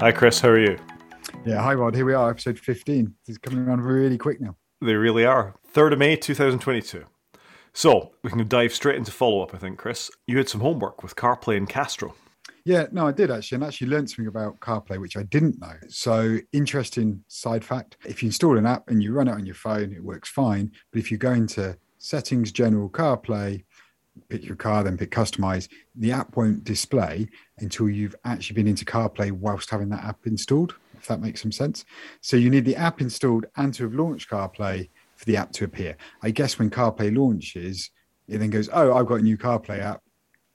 Hi, Chris. How are you? Yeah, hi, Rod. Here we are, episode 15. This is coming around really quick now. They really are. 3rd of May 2022. So, we can dive straight into follow up, I think, Chris. You had some homework with CarPlay and Castro. Yeah, no, I did actually, and actually learned something about CarPlay, which I didn't know. So, interesting side fact if you install an app and you run it on your phone, it works fine. But if you go into settings, general CarPlay, pick your car, then pick customize, the app won't display until you've actually been into CarPlay whilst having that app installed, if that makes some sense. So, you need the app installed and to have launched CarPlay for the app to appear. I guess when CarPlay launches, it then goes, Oh, I've got a new CarPlay app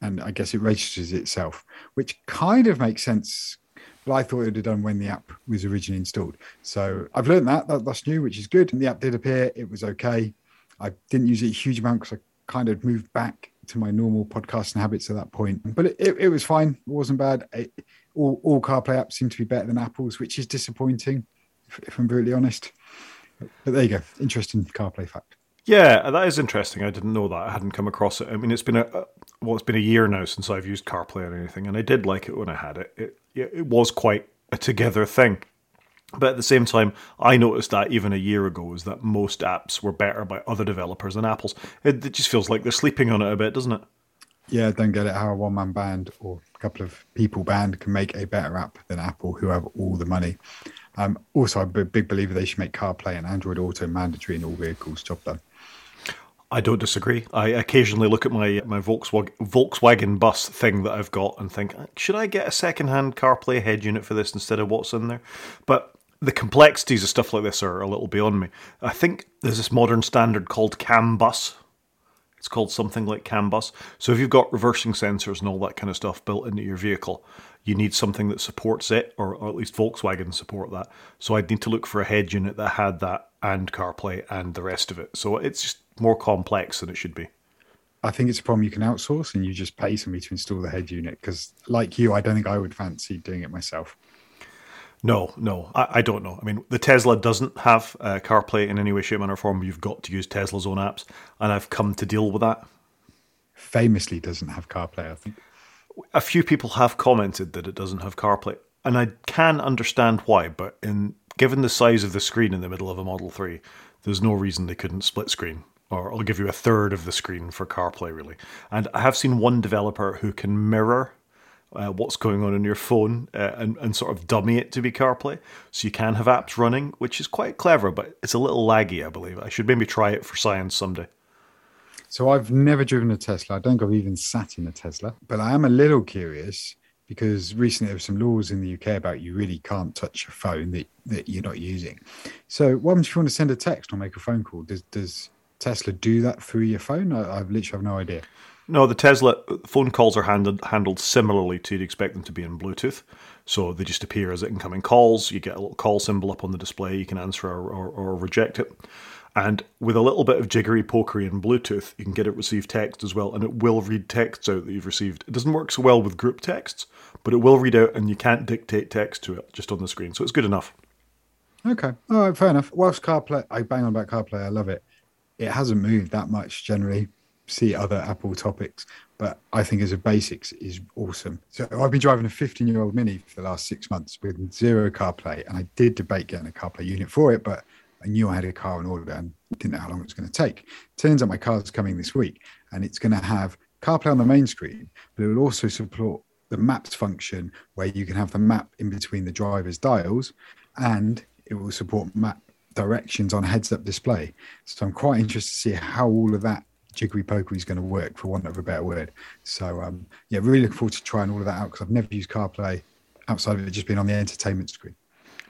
and I guess it registers itself, which kind of makes sense. But I thought it would have done when the app was originally installed. So I've learned that, that that's new, which is good. And the app did appear; it was okay. I didn't use it a huge amount because I kind of moved back to my normal podcasting habits at that point. But it, it, it was fine; it wasn't bad. It, all, all CarPlay apps seem to be better than Apple's, which is disappointing, if, if I'm brutally honest. But there you go. Interesting CarPlay fact. Yeah, that is interesting. I didn't know that. I hadn't come across it. I mean, it's been a well, it's been a year now since I've used CarPlay or anything, and I did like it when I had it. It it was quite a together thing. But at the same time, I noticed that even a year ago is that most apps were better by other developers than Apple's. It, it just feels like they're sleeping on it a bit, doesn't it? Yeah, don't get it how a one man band or a couple of people band can make a better app than Apple, who have all the money. Um, also, I'm a big believer they should make CarPlay and Android Auto mandatory in all vehicles. Job done. I don't disagree. I occasionally look at my my Volkswagen, Volkswagen bus thing that I've got and think, should I get a second-hand CarPlay head unit for this instead of what's in there? But the complexities of stuff like this are a little beyond me. I think there's this modern standard called CAN bus. It's called something like CAN bus. So if you've got reversing sensors and all that kind of stuff built into your vehicle, you need something that supports it, or, or at least Volkswagen support that. So I'd need to look for a head unit that had that and CarPlay and the rest of it. So it's just more complex than it should be. I think it's a problem you can outsource and you just pay somebody to install the head unit because, like you, I don't think I would fancy doing it myself. No, no, I, I don't know. I mean, the Tesla doesn't have uh, CarPlay in any way, shape, manner, or form. You've got to use Tesla's own apps, and I've come to deal with that. Famously, doesn't have CarPlay. I think a few people have commented that it doesn't have CarPlay, and I can understand why. But in given the size of the screen in the middle of a Model Three, there's no reason they couldn't split screen or I'll give you a third of the screen for CarPlay, really. And I have seen one developer who can mirror uh, what's going on in your phone uh, and, and sort of dummy it to be CarPlay. So you can have apps running, which is quite clever, but it's a little laggy, I believe. I should maybe try it for science someday. So I've never driven a Tesla. I don't think I've even sat in a Tesla, but I am a little curious because recently there were some laws in the UK about you really can't touch a phone that, that you're not using. So what if you want to send a text or make a phone call? Does does Tesla do that through your phone? I, I literally have no idea. No, the Tesla uh, phone calls are handled handled similarly to you'd expect them to be in Bluetooth. So they just appear as incoming calls. You get a little call symbol up on the display. You can answer or, or, or reject it. And with a little bit of jiggery pokery in Bluetooth, you can get it receive text as well, and it will read texts out that you've received. It doesn't work so well with group texts, but it will read out, and you can't dictate text to it just on the screen. So it's good enough. Okay, all right, fair enough. Whilst CarPlay, I bang on about CarPlay, I love it. It hasn't moved that much generally. See other Apple topics, but I think as a basics is awesome. So I've been driving a 15 year old Mini for the last six months with zero CarPlay, and I did debate getting a CarPlay unit for it, but I knew I had a car in order and didn't know how long it was going to take. Turns out my car's coming this week, and it's going to have CarPlay on the main screen, but it will also support the maps function where you can have the map in between the driver's dials, and it will support map directions on heads up display. So I'm quite interested to see how all of that jiggery pokery is going to work, for want of a better word. So um, yeah, really looking forward to trying all of that out because I've never used CarPlay outside of it just being on the entertainment screen.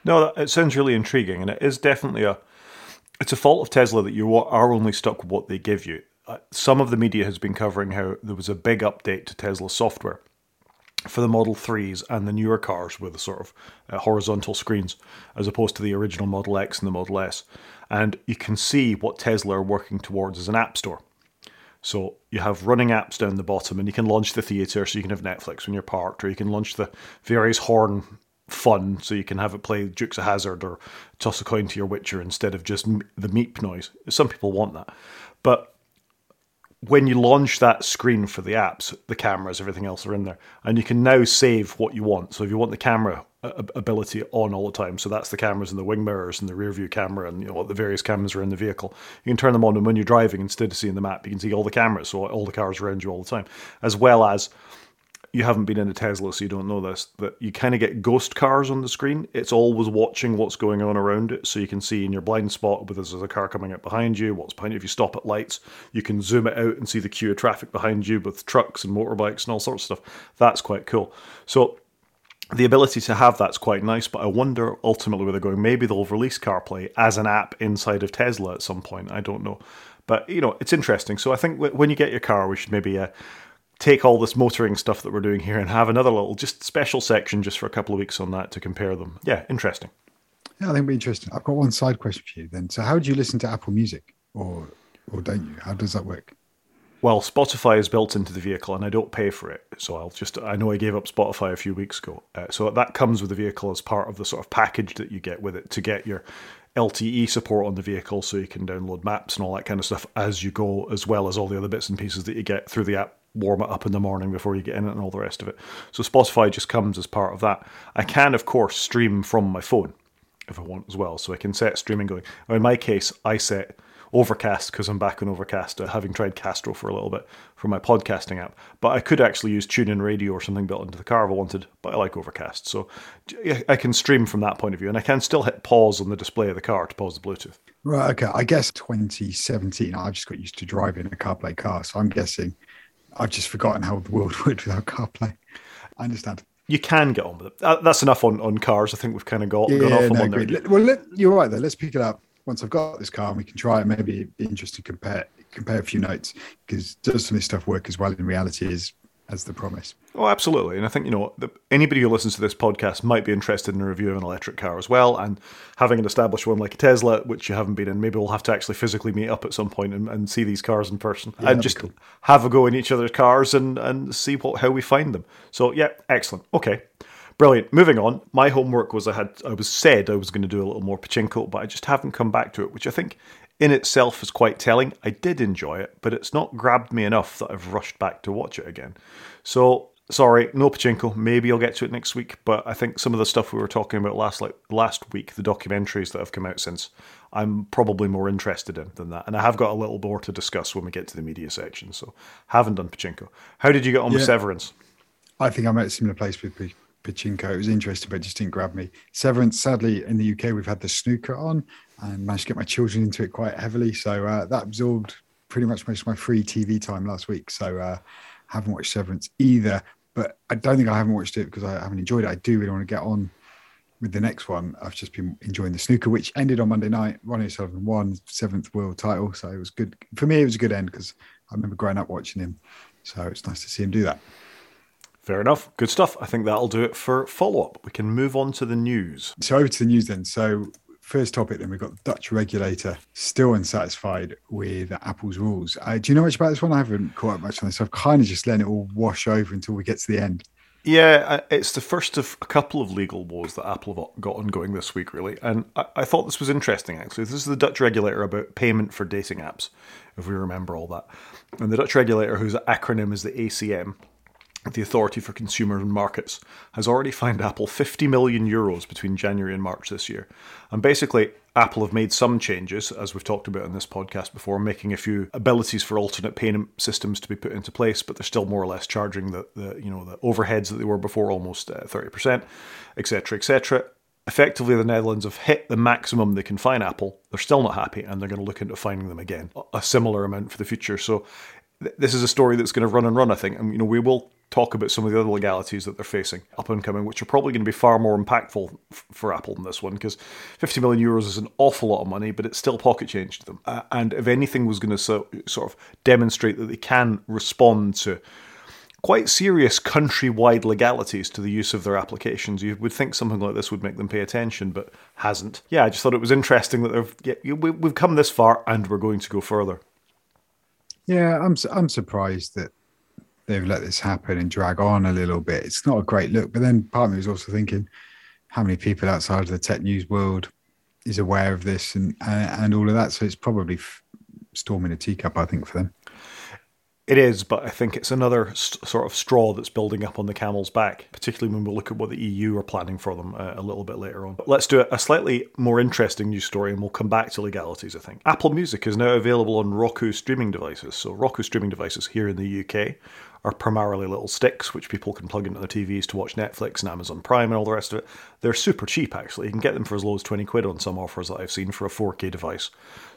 No, it sounds really intriguing, and it is definitely a it's a fault of Tesla that you are only stuck with what they give you. Uh, some of the media has been covering how there was a big update to Tesla software for the Model 3s and the newer cars with the sort of uh, horizontal screens, as opposed to the original Model X and the Model S. And you can see what Tesla are working towards as an app store. So you have running apps down the bottom, and you can launch the theater so you can have Netflix when you're parked, or you can launch the various horn fun, so you can have it play Dukes of Hazzard or toss a coin to your Witcher instead of just the meep noise. Some people want that, but when you launch that screen for the apps, the cameras, everything else are in there, and you can now save what you want. So if you want the camera uh, ability on all the time, so that's the cameras and the wing mirrors and the rear view camera and you know the various cameras are in the vehicle. You can turn them on, and when you're driving, instead of seeing the map, you can see all the cameras, so all the cars around you all the time, as well as you haven't been in a Tesla, so you don't know this, that you kind of get ghost cars on the screen. It's always watching what's going on around it, so you can see in your blind spot whether there's a car coming up behind you, what's behind you. If you stop at lights, you can zoom it out and see the queue of traffic behind you with trucks and motorbikes and all sorts of stuff. That's quite cool. So the ability to have that's quite nice, but I wonder ultimately where they're going. Maybe they'll release CarPlay as an app inside of Tesla at some point. I don't know. But, you know, it's interesting. So I think when you get your car, we should maybe uh, take all this motoring stuff that we're doing here and have another little just special section just for a couple of weeks on that to compare them. Yeah, interesting. Yeah, I think it'll be interesting. I've got one side question for you then. So how do you listen to Apple Music or or don't you? How does that work? Well, Spotify is built into the vehicle, and I don't pay for it. So I'll just—I know I gave up Spotify a few weeks ago. Uh, so that comes with the vehicle as part of the sort of package that you get with it to get your LTE support on the vehicle, so you can download maps and all that kind of stuff as you go, as well as all the other bits and pieces that you get through the app warm it up in the morning before you get in it and all the rest of it. So Spotify just comes as part of that. I can, of course, stream from my phone if I want as well. So I can set streaming going. in my case, I set Overcast because I'm back on Overcast, uh, having tried Castro for a little bit for my podcasting app. But I could actually use TuneIn Radio or something built into the car if I wanted, but I like Overcast. So I can stream from that point of view, and I can still hit pause on the display of the car to pause the Bluetooth. Right, okay. I guess 2017, I've just got used to driving a CarPlay car, so I'm guessing I've just forgotten how the world worked without CarPlay. I understand. You can get on with it. Uh, that's enough on, on cars. I think we've kind of got, yeah, got off no, on there. Well, let, you're right there. Let's pick it up once I've got this car and we can try it. Maybe it'd be interesting to compare compare a few notes because does some of this stuff work as well in reality as as the promise. Oh, absolutely. And I think, you know, the, anybody who listens to this podcast might be interested in a review of an electric car as well. And having an established one like a Tesla, which you haven't been in, maybe we'll have to actually physically meet up at some point and, and see these cars in person yeah, and just cool. have a go in each other's cars and, and see what how we find them. So, yeah, excellent. Okay. Brilliant. Moving on. My homework was I had I was said I was going to do a little more pachinko, but I just haven't come back to it, which I think in itself is quite telling. I did enjoy it, but it's not grabbed me enough that I've rushed back to watch it again. So sorry, no pachinko. Maybe I'll get to it next week. But I think some of the stuff we were talking about last like last week, the documentaries that have come out since, I'm probably more interested in than that. And I have got a little more to discuss when we get to the media section. So haven't done pachinko. How did you get on yeah. with Severance? I think I'm at a similar place with pachinko. It was interesting, but it just didn't grab me. Severance, sadly, in the UK, we've had the snooker on and managed to get my children into it quite heavily. So uh, that absorbed pretty much most of my free TV time last week. So uh, haven't watched Severance either. But I don't think I haven't watched it because I haven't enjoyed it. I do really want to get on with the next one. I've just been enjoying the snooker, which ended on Monday night. Ronnie O'Sullivan won seventh world title, so it was good for me. It was a good end because I remember growing up watching him. So it's nice to see him do that. Fair enough. Good stuff. I think that'll do it for follow up. We can move on to the news. So over to the news then. So first topic then we've got the Dutch regulator still unsatisfied with Apple's rules. Uh, do you know much about this one? I haven't caught up much on this. I've kind of just let it all wash over until we get to the end. Yeah, uh, it's the first of a couple of legal wars that Apple have got ongoing this week, really. And I, I thought this was interesting, actually. This is the Dutch regulator about payment for dating apps, if we remember all that. And the Dutch regulator, whose acronym is the ACM, the Authority for Consumer and Markets, has already fined Apple 50 million euros between January and March this year. And basically, Apple have made some changes, as we've talked about in this podcast before, making a few abilities for alternate payment systems to be put into place, but they're still more or less charging the, the you know the overheads that they were before, almost uh, thirty percent, etc., etc. Effectively, the Netherlands have hit the maximum they can fine Apple. They're still not happy, and they're going to look into fining them again, a similar amount for the future. So, this is a story that's going to run and run. I think, and you know, we will talk about some of the other legalities that they're facing up and coming, which are probably going to be far more impactful f- for Apple than this one, because 50 million euros is an awful lot of money, but it's still pocket change to them. Uh, and if anything was going to so, sort of demonstrate that they can respond to quite serious countrywide legalities to the use of their applications. You would think something like this would make them pay attention, but hasn't. Yeah, I just thought it was interesting that they've yeah, we've come this far and we're going to go further. Yeah, I'm I'm surprised that they've let this happen and drag on a little bit. It's not a great look. But then part of me was also thinking, how many people outside of the tech news world is aware of this and and, and all of that? So it's probably storming a teacup, I think, for them. It is, but I think it's another st- sort of straw that's building up on the camel's back, particularly when we look at what the EU are planning for them uh, a little bit later on. Let's do a slightly more interesting news story and we'll come back to legalities, I think. Apple Music is now available on Roku streaming devices. So, Roku streaming devices here in the UK are primarily little sticks which people can plug into their TVs to watch Netflix and Amazon Prime and all the rest of it. They're super cheap, actually. You can get them for as low as 20 quid on some offers that I've seen for a 4K device.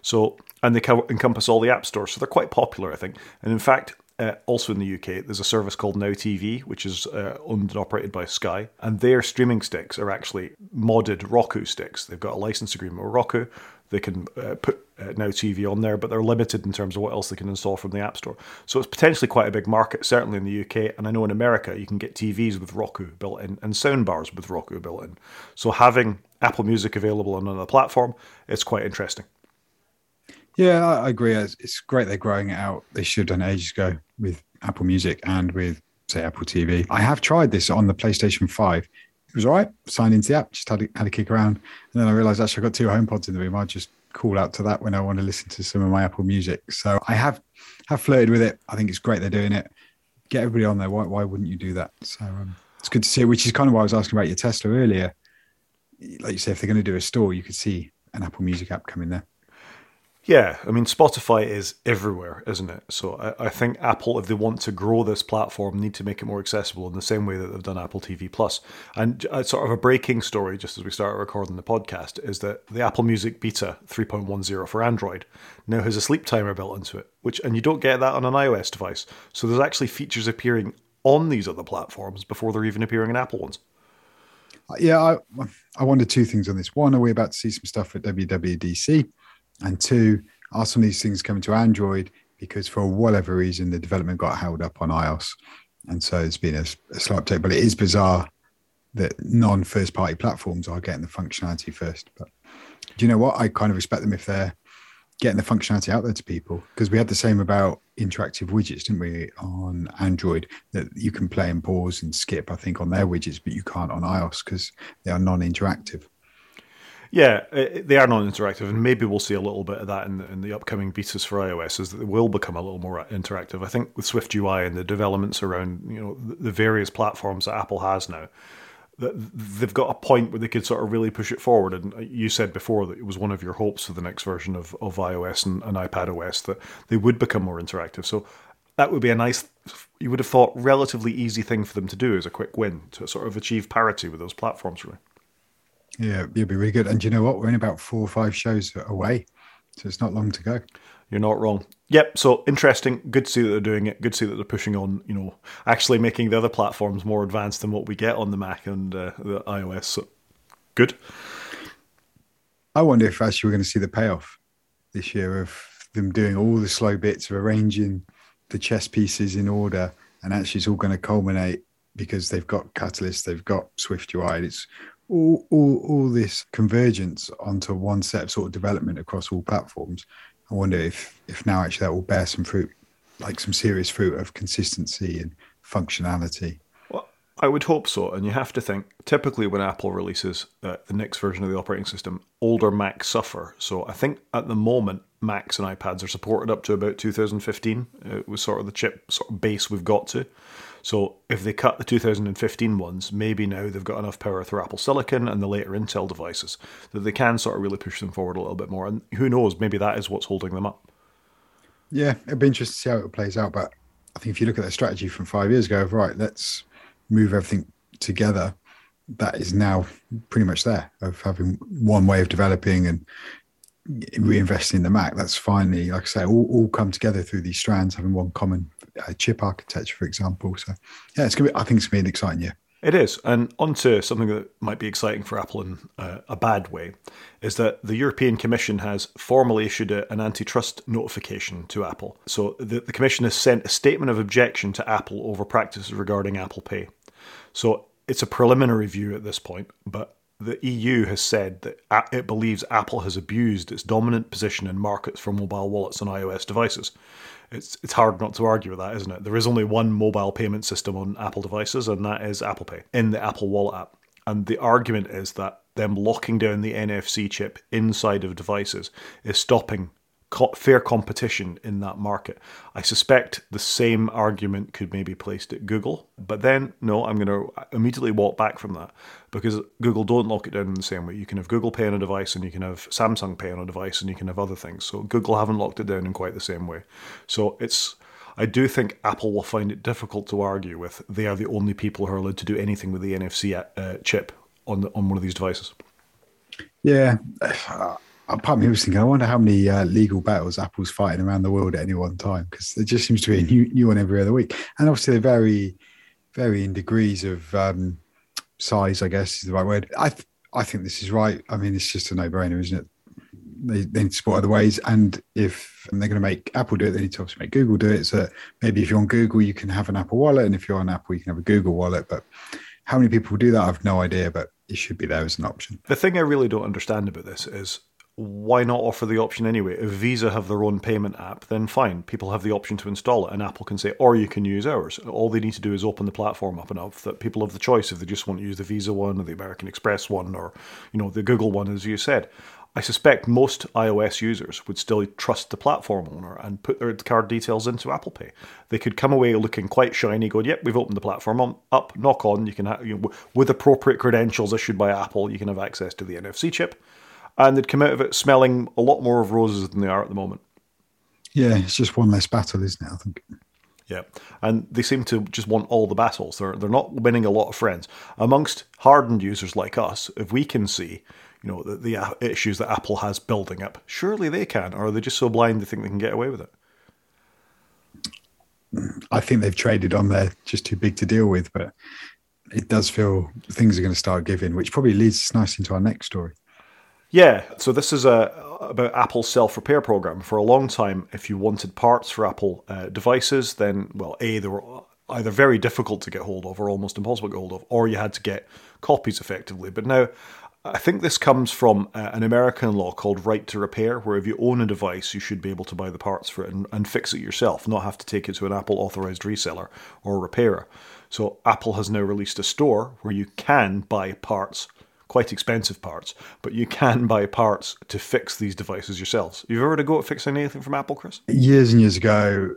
So, and they encompass all the app stores, so they're quite popular, I think. And in fact, uh, also in the UK, there's a service called Now TV, which is uh, owned and operated by Sky, and their streaming sticks are actually modded Roku sticks. They've got a license agreement with Roku. They can uh, put uh, Now TV on there, but they're limited in terms of what else they can install from the App Store. So it's potentially quite a big market, certainly in the UK. And I know in America, you can get TVs with Roku built in and soundbars with Roku built in. So having Apple Music available on another platform, it's quite interesting. Yeah, I agree. It's great they're growing it out. They should have done ages ago with Apple Music and with, say, Apple TV. I have tried this on the PlayStation 5. It was all right. Signed into the app, just had a, had a kick around. And then I realized actually I've got two HomePods in the room. I just call out to that when I want to listen to some of my Apple Music. So I have have flirted with it. I think it's great they're doing it. Get everybody on there. Why, why wouldn't you do that? So um, it's good to see it, which is kind of why I was asking about your Tesla earlier. Like you say, if they're going to do a store, you could see an Apple Music app coming there. Yeah, I mean, Spotify is everywhere, isn't it? So I, I, think Apple, if they want to grow this platform, need to make it more accessible in the same way that they've done Apple TV Plus. And uh, sort of a breaking story, just as we start recording the podcast, is that the Apple Music Beta 3.10 for Android now has a sleep timer built into it, which and you don't get that on an iOS device. So there's actually features appearing on these other platforms before they're even appearing in Apple ones. Yeah, I, I wonder two things on this. One, are we about to see some stuff at WWDC? And two, are some of these things coming to Android because for whatever reason the development got held up on iOS, and so it's been a, a slow uptake. But it is bizarre that non-first party platforms are getting the functionality first. But do you know what? I kind of respect them if they're getting the functionality out there to people because we had the same about interactive widgets, didn't we, on Android that you can play and pause and skip, I think, on their widgets, but you can't on iOS because they are non-interactive. Yeah, uh, uh, they are non-interactive, and maybe we'll see a little bit of that in the, in the upcoming betas for iOS, as they will become a little more uh, interactive. I think with Swift UI and the developments around you know the various platforms that Apple has now, that they've got a point where they could sort of really push it forward. And you said before that it was one of your hopes for the next version of, of iOS and, and iPad OS that they would become more interactive. So that would be a nice, you would have thought, relatively easy thing for them to do as a quick win to sort of achieve parity with those platforms, really. Yeah, it'd be really good. And you know what? We're in about four or five shows away, so it's not long to go. You're not wrong. Yep. So interesting. Good to see that they're doing it. Good to see that they're pushing on. You know, actually making the other platforms more advanced than what we get on the Mac and uh, the iOS. So good. I wonder if actually we're going to see the payoff this year of them doing all the slow bits of arranging the chess pieces in order, and actually it's all going to culminate because they've got Catalyst, they've got Swift UI. It's all, all, all this convergence onto one set of sort of development across all platforms. I wonder if if now actually that will bear some fruit, like some serious fruit of consistency and functionality. I would hope so. And you have to think typically when Apple releases uh, the next version of the operating system, older Macs suffer. So I think at the moment Macs and iPads are supported up to about 2015. It was sort of the chip sort of base we've got to. So if they cut the 2015 ones, maybe now they've got enough power through Apple Silicon and the later Intel devices that they can sort of really push them forward a little bit more. And who knows, maybe that is what's holding them up. Yeah, it'd be interesting to see how it plays out. But I think if you look at their strategy from five years ago, right, let's move everything together. That is now pretty much there of having one way of developing and reinvesting in the Mac. That's finally, like I say, all, all come together through these strands, having one common uh, chip architecture, for example. So, yeah, it's gonna be. I think it's gonna be an exciting year. It is, and onto something that might be exciting for Apple in uh, a bad way, is that the European Commission has formally issued a, an antitrust notification to Apple. So the, the Commission has sent a statement of objection to Apple over practices regarding Apple Pay. So it's a preliminary view at this point, but the EU has said that it believes Apple has abused its dominant position in markets for mobile wallets on iOS devices. It's it's hard not to argue with that, isn't it? There is only one mobile payment system on Apple devices, and that is Apple Pay in the Apple Wallet app. And the argument is that them locking down the NFC chip inside of devices is stopping co- fair competition in that market. I suspect the same argument could maybe placed at Google, but then no, I'm going to immediately walk back from that because Google don't lock it down in the same way. You can have Google Pay on a device, and you can have Samsung Pay on a device, and you can have other things. So Google haven't locked it down in quite the same way. So it's I do think Apple will find it difficult to argue with. They are the only people who are allowed to do anything with the NFC uh, chip on the, on one of these devices. Yeah, part of me was thinking, I wonder how many uh, legal battles Apple's fighting around the world at any one time because there just seems to be a new, new one every other week, and obviously they're very, in degrees of um, size. I guess is the right word. I th- I think this is right. I mean, it's just a no brainer, isn't it? They, they need to support other ways, and if and they're going to make Apple do it, they need to obviously make Google do it. So maybe if you're on Google, you can have an Apple Wallet, and if you're on Apple, you can have a Google Wallet. But how many people do that? I've no idea, but it should be there as an option. The thing I really don't understand about this is why not offer the option anyway? If Visa have their own payment app, then fine. People have the option to install it, and Apple can say, or you can use ours. All they need to do is open the platform up enough that people have the choice if they just want to use the Visa one or the American Express one or, you know, the Google one, as you said. I suspect most iOS users would still trust the platform owner and put their card details into Apple Pay. They could come away looking quite shiny, going, "Yep, we've opened the platform up, knock on. You can have, you know, with appropriate credentials issued by Apple, you can have access to the NFC chip." And they'd come out of it smelling a lot more of roses than they are at the moment. Yeah, it's just one less battle, isn't it? I think. Yeah, and they seem to just want all the battles. They're they're not winning a lot of friends amongst hardened users like us. If we can see you know, the, the uh, issues that Apple has building up. Surely they can, or are they just so blind they think they can get away with it? I think they've traded on there just too big to deal with, but it does feel things are going to start giving, which probably leads us nicely into our next story. Yeah, so this is a about Apple's self repair program. For a long time, if you wanted parts for Apple uh, devices, then well, a they were either very difficult to get hold of or almost impossible to get hold of, or you had to get copies effectively. But now I think this comes from uh, an American law called right to repair, where if you own a device, you should be able to buy the parts for it and, and fix it yourself, not have to take it to an Apple authorized reseller or repairer. So Apple has now released a store where you can buy parts, quite expensive parts, but you can buy parts to fix these devices yourselves. You've ever had a go at fixing anything from Apple, Chris? Years and years ago,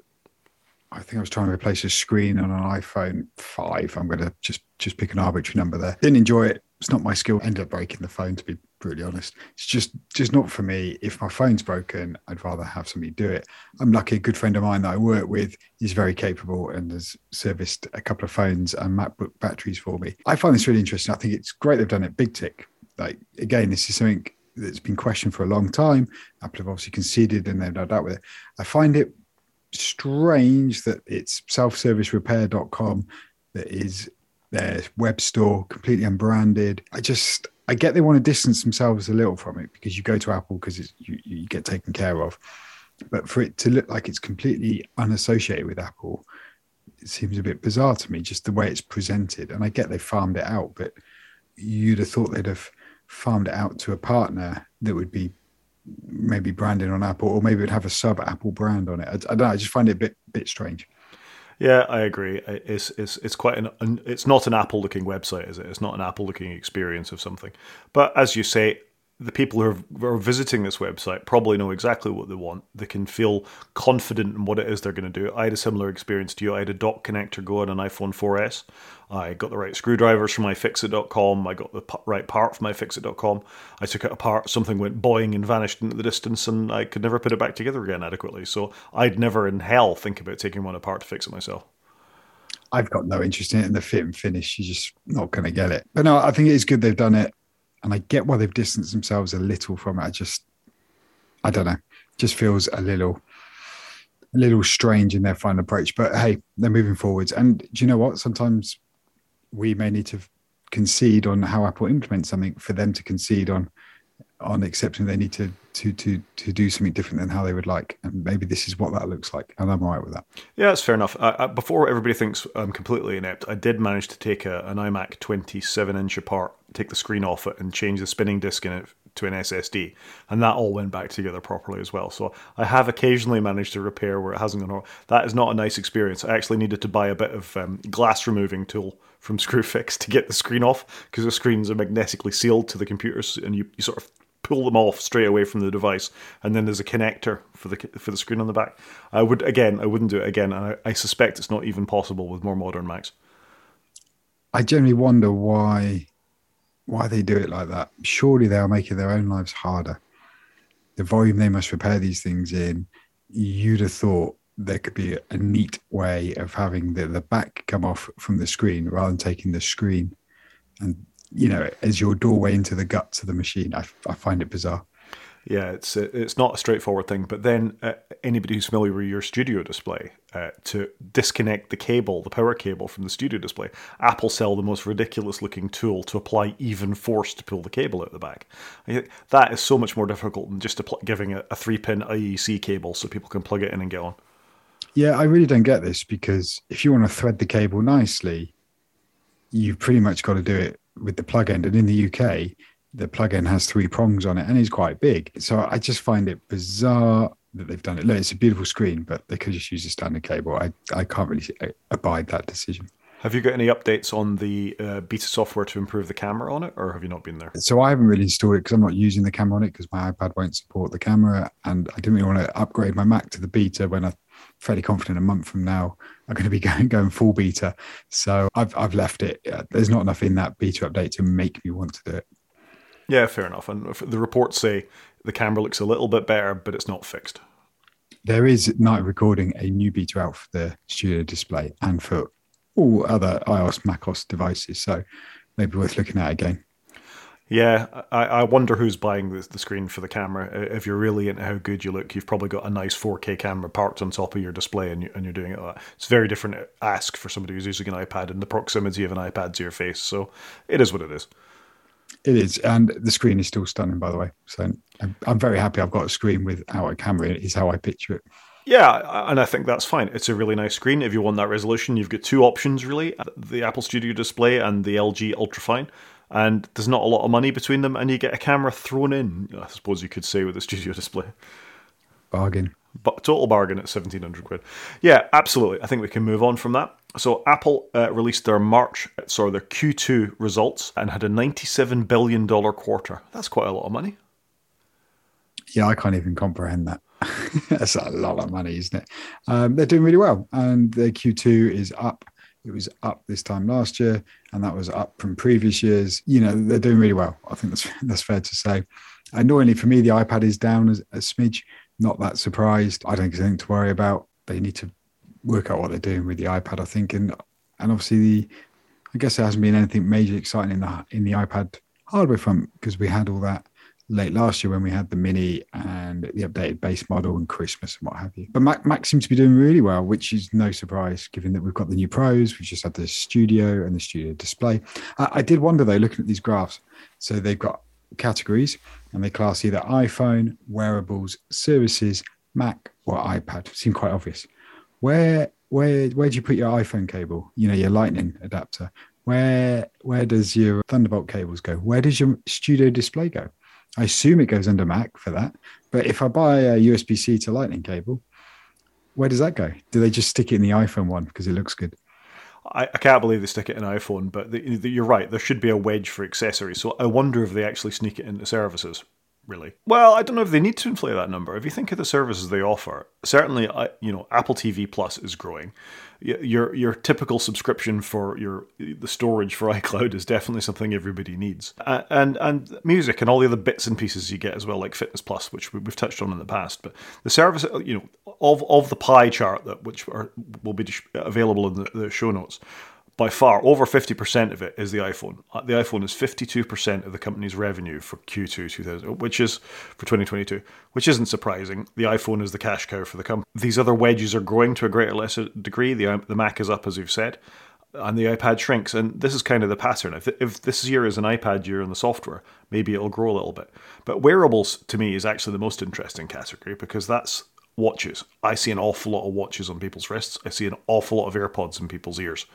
I think I was trying to replace a screen on an iPhone 5. I'm going to just just pick an arbitrary number there. Didn't enjoy it it's not my skill. Ended up breaking the phone to be brutally honest. It's just just not for me. If my phone's broken, I'd rather have somebody do it. I'm lucky. A good friend of mine that I work with is very capable and has serviced a couple of phones and MacBook batteries for me. I find this really interesting. I think it's great they've done it. Big tick. Like again, this is something that's been questioned for a long time. Apple have obviously conceded and they've no doubt with it. I find it strange that it's self-servicerepair.com that is their web store completely unbranded. I just I get they want to distance themselves a little from it because you go to Apple because you, you get taken care of, but for it to look like it's completely unassociated with Apple, it seems a bit bizarre to me. Just the way it's presented, and I get they farmed it out, but you'd have thought they'd have farmed it out to a partner that would be maybe branded on Apple, or maybe it'd have a sub Apple brand on it. I, I don't know. I just find it a bit bit strange. Yeah, I agree. It's it's it's quite an, it's not an Apple looking website, is it? It's not an Apple looking experience of something. But as you say, the people who are, visiting this website probably know exactly what they want. They can feel confident in what it is they're going to do. I had a similar experience to you. I had a dock connector go on an iPhone 4S. I got the right screwdrivers from iFixit.com. I got the right part from iFixit.com. I took it apart. Something went boing and vanished into the distance, and I could never put it back together again adequately. So I'd never in hell think about taking one apart to fix it myself. I've got no interest in it. In the fit and finish, you're just not going to get it. But no, I think it is good they've done it and I get why they've distanced themselves a little from it. I just, I don't know, just feels a little, a little strange in their final approach. But hey, they're moving forwards. And do you know what? Sometimes we may need to concede on how Apple implements something for them to concede on on accepting they need to to to to do something different than how they would like, and maybe this is what that looks like, and I'm all right with that. Yeah, that's fair enough. Uh, before everybody thinks I'm completely inept, I did manage to take a, an iMac 27 inch apart, take the screen off it, and change the spinning disk in it to an SSD, and that all went back together properly as well. So I have occasionally managed to repair where it hasn't gone wrong. That is not a nice experience. I actually needed to buy a bit of um, glass removing tool from Screwfix to get the screen off because the screens are magnetically sealed to the computers, and you, you sort of pull them off straight away from the device, and then there's a connector for the for the screen on the back. I would again, I wouldn't do it again, and I, I suspect it's not even possible with more modern Macs. I generally wonder why why they do it like that. Surely they are making their own lives harder. The volume they must repair these things in, you'd have thought there could be a neat way of having the, the back come off from the screen rather than taking the screen and you know as your doorway into the guts of the machine. I, I find it bizarre. Yeah, it's it's not a straightforward thing. But then uh, anybody who's familiar with your studio display, uh, to disconnect the cable, the power cable from the studio display, Apple sell the most ridiculous looking tool to apply even force to pull the cable out the back. that is so much more difficult than just pl- giving a, a three pin IEC cable so people can plug it in and get on. Yeah, I really don't get this because if you want to thread the cable nicely, you've pretty much got to do it with the plug end. And in the UK, the plug-in has three prongs on it and is quite big. So I just find it bizarre that they've done it. Look, it's a beautiful screen, but they could just use a standard cable. I, I can't really abide that decision. Have you got any updates on the uh, beta software to improve the camera on it, or have you not been there? So I haven't really installed it because I'm not using the camera on it because my iPad won't support the camera, and I didn't really want to upgrade my Mac to the beta when I'm fairly confident a month from now I'm going to be going going full beta. So I've I've left it. Uh, there's not enough in that beta update to make me want to do it. Yeah, fair enough. And the reports say the camera looks a little bit better, but it's not fixed. There is night recording a new beta out for the studio display and for all other iOS, macOS devices. So maybe worth looking at again. Yeah, I, I wonder who's buying the, the screen for the camera. If you're really into how good you look, you've probably got a nice 4K camera parked on top of your display and, you, and you're doing it. It's very different uh, ask for somebody who's using an iPad and the proximity of an iPad to your face. So it is what it is. It is, and the screen is still stunning, by the way. So I'm, I'm very happy I've got a screen without a camera. It is how I picture it. Yeah, and I think that's fine. It's a really nice screen. If you want that resolution, you've got two options really: uh, the Apple Studio Display and the LG Ultrafine. And there's not a lot of money between them, and you get a camera thrown in. I suppose you could say with the Studio Display. Bargain. But total bargain at seventeen hundred quid. Yeah, absolutely. I think we can move on from that. So Apple uh, released their March, sorry, their Q2 results and had a $97 billion quarter. That's quite a lot of money. Yeah, I can't even comprehend that. That's a lot of money, isn't it? Um, they're doing really well, and their Q2 is up. It was up this time last year, and that was up from previous years. You know, they're doing really well. I think that's that's fair to say. Annoyingly for me, the iPad is down a smidge. Not that surprised. I don't think anything to worry about. They need to work out what they're doing with the iPad. I think, and and obviously the, I guess there hasn't been anything major exciting in the in the iPad hardware front because we had all that late last year when we had the mini and the updated base model and Christmas and what have you. But Mac, Mac seems to be doing really well, which is no surprise given that we've got the new pros, we've just had the studio and the studio display. I, I did wonder though, looking at these graphs, so they've got categories and they class either iPhone, wearables, services, Mac, or iPad. Seem quite obvious where where where do you put your iPhone cable? You know, your Lightning adapter. Where where does your Thunderbolt cables go? Where does your Studio Display go? I assume it goes under Mac for that. But if I buy a USB C to Lightning cable, where does that go? Do they just stick it in the iPhone one because it looks good? I, I, can't believe they stick it in iPhone, but the, the, you're right. There should be a wedge for accessories. So I wonder if they actually sneak it into services really. Well, I don't know if they need to inflate that number. If you think of the services they offer, certainly, you know, Apple TV Plus is growing. Your your typical subscription for your the storage for iCloud is definitely something everybody needs, and and music and all the other bits and pieces you get as well, like Fitness Plus, which we've touched on in the past. But the service, you know, of of the pie chart that which are, will be available in the, the show notes by far over 50% of it is the iphone. Uh, the iphone is 52% of the company's revenue for q2 2000 which is for 2022 which isn't surprising. The iphone is the cash cow for the company these other wedges are growing to a greater or lesser degree. The, the mac is up as we've said and the ipad shrinks. And this is kind of the pattern. If, if this year is an ipad year in the software maybe it'll grow a little bit. But wearables to me is actually the most interesting category because that's watches. I see an awful lot of watches on people's wrists. I see an awful lot of airpods in people's ears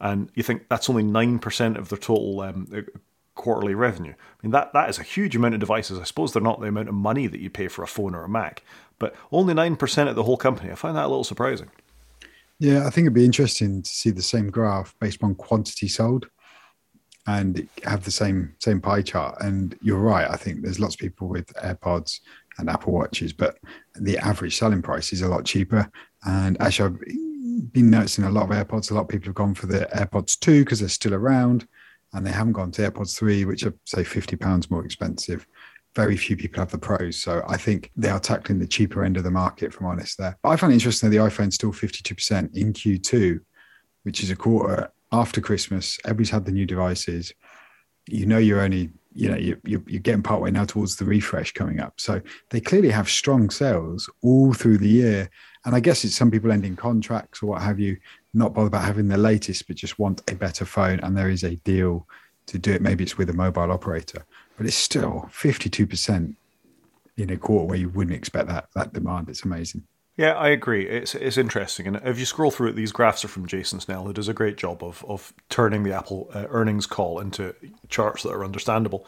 and you think that's only 9% of their total um, uh, quarterly revenue. I mean, that, that is a huge amount of devices. I suppose they're not the amount of money that you pay for a phone or a Mac, but only 9% of the whole company. I find that a little surprising. Yeah, I think it'd be interesting to see the same graph based on quantity sold. and have the same same pie chart. And you're right. I think there's lots of people with AirPods and Apple Watches, but the average selling price is a lot cheaper. And actually, been noticing a lot of AirPods. A lot of people have gone for the AirPods 2 because they're still around and they haven't gone to AirPods 3, which are, say, £50 more expensive. Very few people have the pros. So I think they are tackling the cheaper end of the market, from honest, there. But I find it interesting that the iPhone's still 52% in Q2, which is a quarter after Christmas. Everybody's had the new devices. You know, you're only you know you, you're, you're getting partway now towards the refresh coming up so they clearly have strong sales all through the year and i guess it's some people ending contracts or what have you not bother about having the latest but just want a better phone and there is a deal to do it maybe it's with a mobile operator but it's still 52% in a quarter where you wouldn't expect that that demand it's amazing yeah, I agree. It's it's interesting, and if you scroll through it, these graphs are from Jason Snell, who does a great job of of turning the Apple uh, earnings call into charts that are understandable.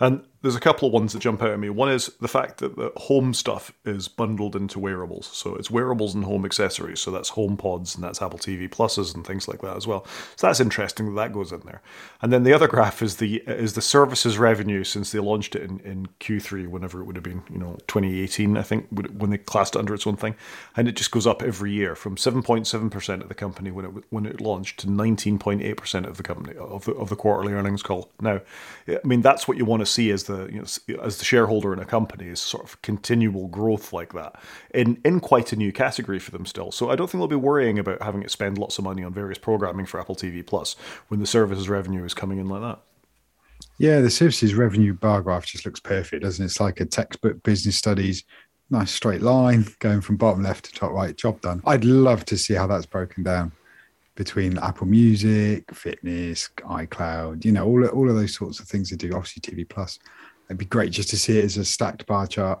And there's a couple of ones that jump out at me. One is the fact that the home stuff is bundled into wearables. So it's wearables and home accessories. So that's home pods and that's Apple TV Pluses and things like that as well. So that's interesting that that goes in there. And then the other graph is the is the services revenue since they launched it in, in Q3, whenever it would have been, you know, 2018, I think, when they classed it under its own thing. And it just goes up every year from 7.7% of the company when it when it launched to 19.8% of the company of the, of the quarterly earnings call. Now, I mean, that's what you want to see as the you know as the shareholder in a company is sort of continual growth like that in in quite a new category for them still. So I don't think they'll be worrying about having to spend lots of money on various programming for Apple TV Plus when the services revenue is coming in like that. Yeah, the services revenue bar graph just looks perfect, doesn't it? It's like a textbook business studies, nice straight line going from bottom left to top right, job done. I'd love to see how that's broken down between Apple Music, fitness, iCloud, you know, all, all of those sorts of things they do, obviously TV Plus. It'd be great just to see it as a stacked bar chart.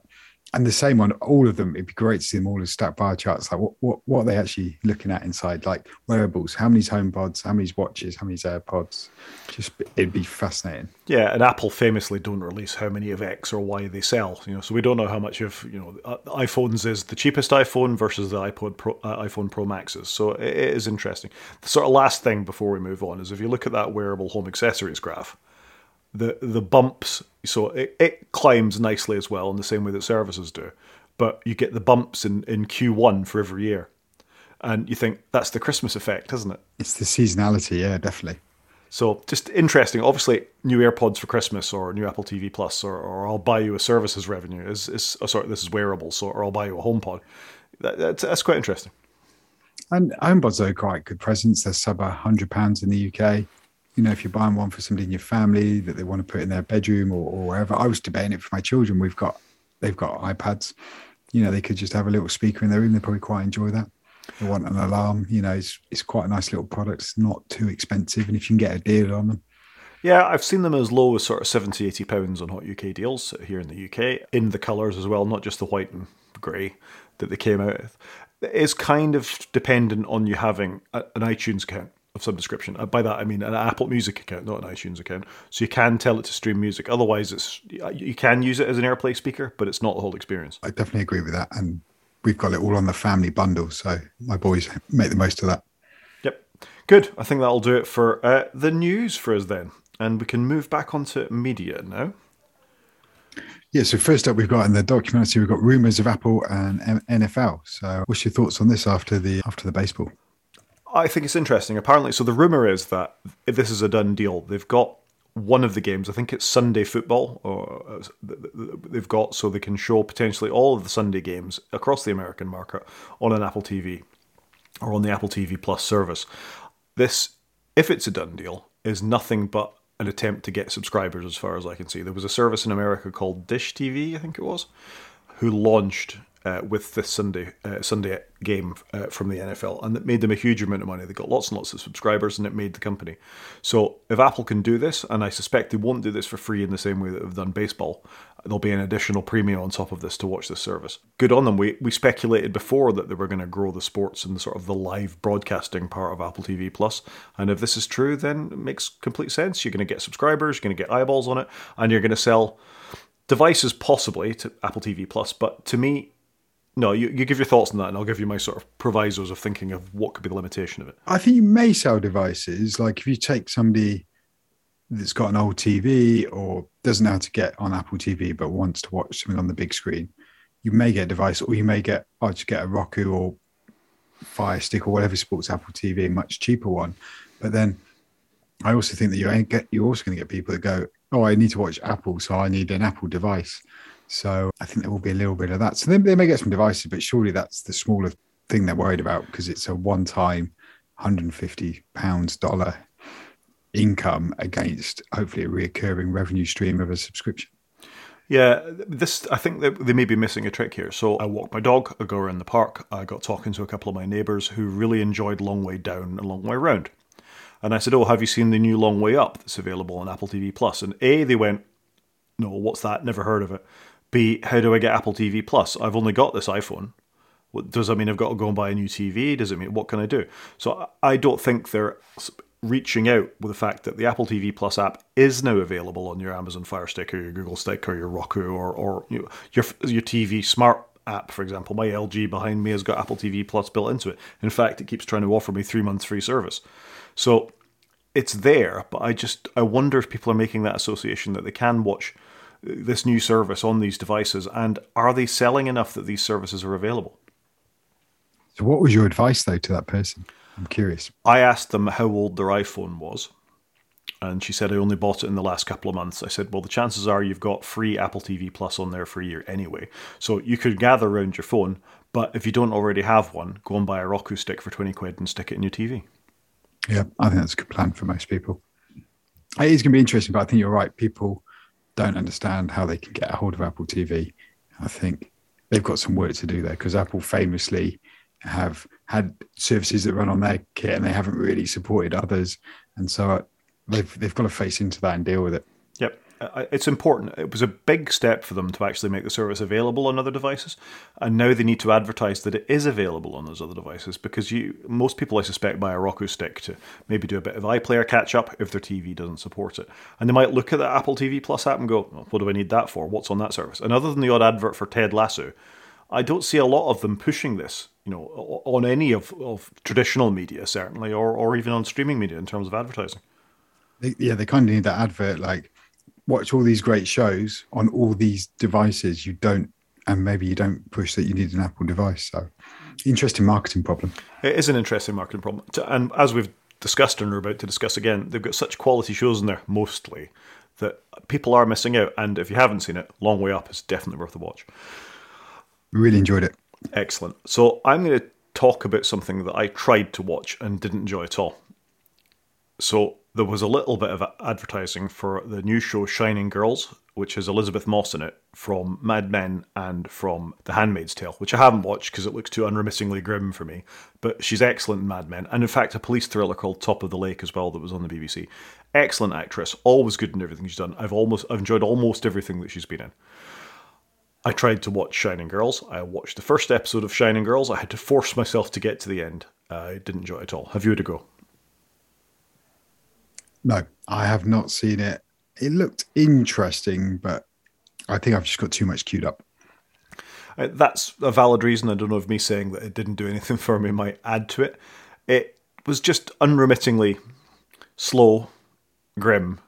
And the same on all of them. It'd be great to see them all as stacked bar charts. Like what, what, what are they actually looking at inside? Like wearables, how many home pods, how many watches, how many AirPods? Just it'd be fascinating. Yeah, and Apple famously don't release how many of X or Y they sell. You know, so we don't know how much of you know uh, iPhones is the cheapest iPhone versus the iPod Pro, uh, iPhone Pro Maxes. So it is interesting. The sort of last thing before we move on is if you look at that wearable home accessories graph the the bumps. So it, it climbs nicely as well in the same way that services do, but you get the bumps in in Q1 for every year, and you think that's the Christmas effect, isn't it? It's the seasonality, yeah, definitely. So just interesting. Obviously, new AirPods for Christmas or new Apple TV Plus or, or I'll buy you a services revenue is is oh, sorry this is wearables so or I'll buy you a HomePod. That, that's that's quite interesting. And HomePods are quite good presents. They're sub hundred pounds in the UK you know, if you're buying one for somebody in your family that they want to put in their bedroom or, or wherever. I was debating it for my children. We've got, they've got iPads. You know, they could just have a little speaker in their room. They probably quite enjoy that. They want an alarm. You know, it's it's quite a nice little product. It's not too expensive, and if you can get a deal on them. Yeah, I've seen them as low as sort of 70, 80 pounds on Hot UK deals here in the UK, in the colours as well, not just the white and grey that they came out with. It's kind of dependent on you having an iTunes account of some description. Uh, by that I mean an Apple Music account, not an iTunes account. So you can tell it to stream music. Otherwise, it's you can use it as an AirPlay speaker, but it's not the whole experience. I definitely agree with that, and we've got it all on the family bundle, so my boys make the most of that. Yep, good. I think that'll do it for uh, the news for us then, and we can move back onto media now. Yeah, so first up, we've got in the documentary, we've got rumours of Apple and NFL. So, what's your thoughts on this after the after the baseball? I think it's interesting. Apparently, so the rumor is that this is a done deal, they've got one of the games. I think it's Sunday football, or uh, they've got so they can show potentially all of the Sunday games across the American market on an Apple TV or on the Apple TV Plus service. This, if it's a done deal, is nothing but an attempt to get subscribers, as far as I can see. There was a service in America called Dish TV, I think it was, who launched uh, with this Sunday uh, Sunday game uh, from the NFL, and it made them a huge amount of money. They got lots and lots of subscribers, and it made the company. So if Apple can do this, and I suspect they won't do this for free in the same way that they've done baseball, there'll be an additional premium on top of this to watch this service. Good on them. We we speculated before that they were going to grow the sports and the sort of the live broadcasting part of Apple TV Plus, and if this is true, then it makes complete sense. You're going to get subscribers, you're going to get eyeballs on it, and you're going to sell devices possibly to Apple TV Plus. But to me, no, you, you give your thoughts on that, and I'll give you my sort of provisos of thinking of what could be the limitation of it. I think you may sell devices. Like if you take somebody that's got an old TV or doesn't know how to get on Apple TV but wants to watch something on the big screen, you may get a device or you may get, oh, just get a Roku or Fire Stick or whatever supports Apple TV, a much cheaper one. But then I also think that you get, you're also going to get people that go, oh, I need to watch Apple, so I need an Apple device. So I think there will be a little bit of that. So they, they may get some devices, but surely that's the smaller thing they're worried about because it's a one-time 150 pounds dollar income against hopefully a recurring revenue stream of a subscription. Yeah, this I think that they may be missing a trick here. So I walked my dog, I go around the park, I got talking to a couple of my neighbours who really enjoyed Long Way Down and Long Way Round. And I said, Oh, have you seen the new Long Way Up that's available on Apple TV Plus? And A, they went, No, what's that? Never heard of it. B, how do I get Apple TV Plus? I've only got this iPhone. Does that mean I've got to go and buy a new TV? Does it mean what can I do? So I don't think they're reaching out with the fact that the Apple TV Plus app is now available on your Amazon Fire Stick or your Google Stick or your Roku or or you know, your your TV smart app, for example. My LG behind me has got Apple TV Plus built into it. In fact, it keeps trying to offer me three months free service. So it's there, but I just I wonder if people are making that association that they can watch this new service on these devices, and are they selling enough that these services are available? So, what was your advice though to that person? I'm curious. I asked them how old their iPhone was, and she said I only bought it in the last couple of months. I said, well, the chances are you've got free Apple TV Plus on there for a year anyway, so you could gather around your phone. But if you don't already have one, go and buy a Roku stick for twenty quid and stick it in your TV. Yeah, I think that's a good plan for most people. It is going to be interesting, but I think you're right. People don't understand how they can get a hold of Apple TV. I think they've got some work to do there because Apple famously have had services that run on their kit and they haven't really supported others, and so uh, they've they've got to face into that and deal with it. It's important. It was a big step for them to actually make the service available on other devices, and now they need to advertise that it is available on those other devices because you most people, I suspect, buy a Roku stick to maybe do a bit of iPlayer catch up if their TV doesn't support it, and they might look at the Apple TV Plus app and go, "What do I need that for? What's on that service?" And other than the odd advert for Ted Lasso, I don't see a lot of them pushing this, you know, on any of, of traditional media certainly, or or even on streaming media in terms of advertising. They, yeah, they kind of need that advert like watch all these great shows on all these devices. You don't, and maybe you don't push that you need an Apple device. So, interesting marketing problem. It is an interesting marketing problem, and as we've discussed and we're about to discuss again, they've got such quality shows in there mostly that people are missing out. And if you haven't seen it, Long Way Up is definitely worth a watch. Really enjoyed it. Excellent. So I'm going to talk about something that I tried to watch and didn't enjoy at all. So there was a little bit of advertising for the new show Shining Girls, which has Elisabeth Moss in it from Mad Men and from The Handmaid's Tale, which I haven't watched because it looks too unremittingly grim for me. But she's excellent in Mad Men, and in fact, a police thriller called Top of the Lake as well that was on the BBC. Excellent actress, always good in everything she's done. I've almost I've enjoyed almost everything that she's been in. I tried to watch Shining Girls. I watched the first episode of Shining Girls. I had to force myself to get to the end. I didn't enjoy it at all. Have you had a go? No, I have not seen it. It looked interesting, but I think I've just got too much queued up. Uh, that's a valid reason. I don't know if me saying that it didn't do anything for me might add to it. It was just unremittingly slow, grim,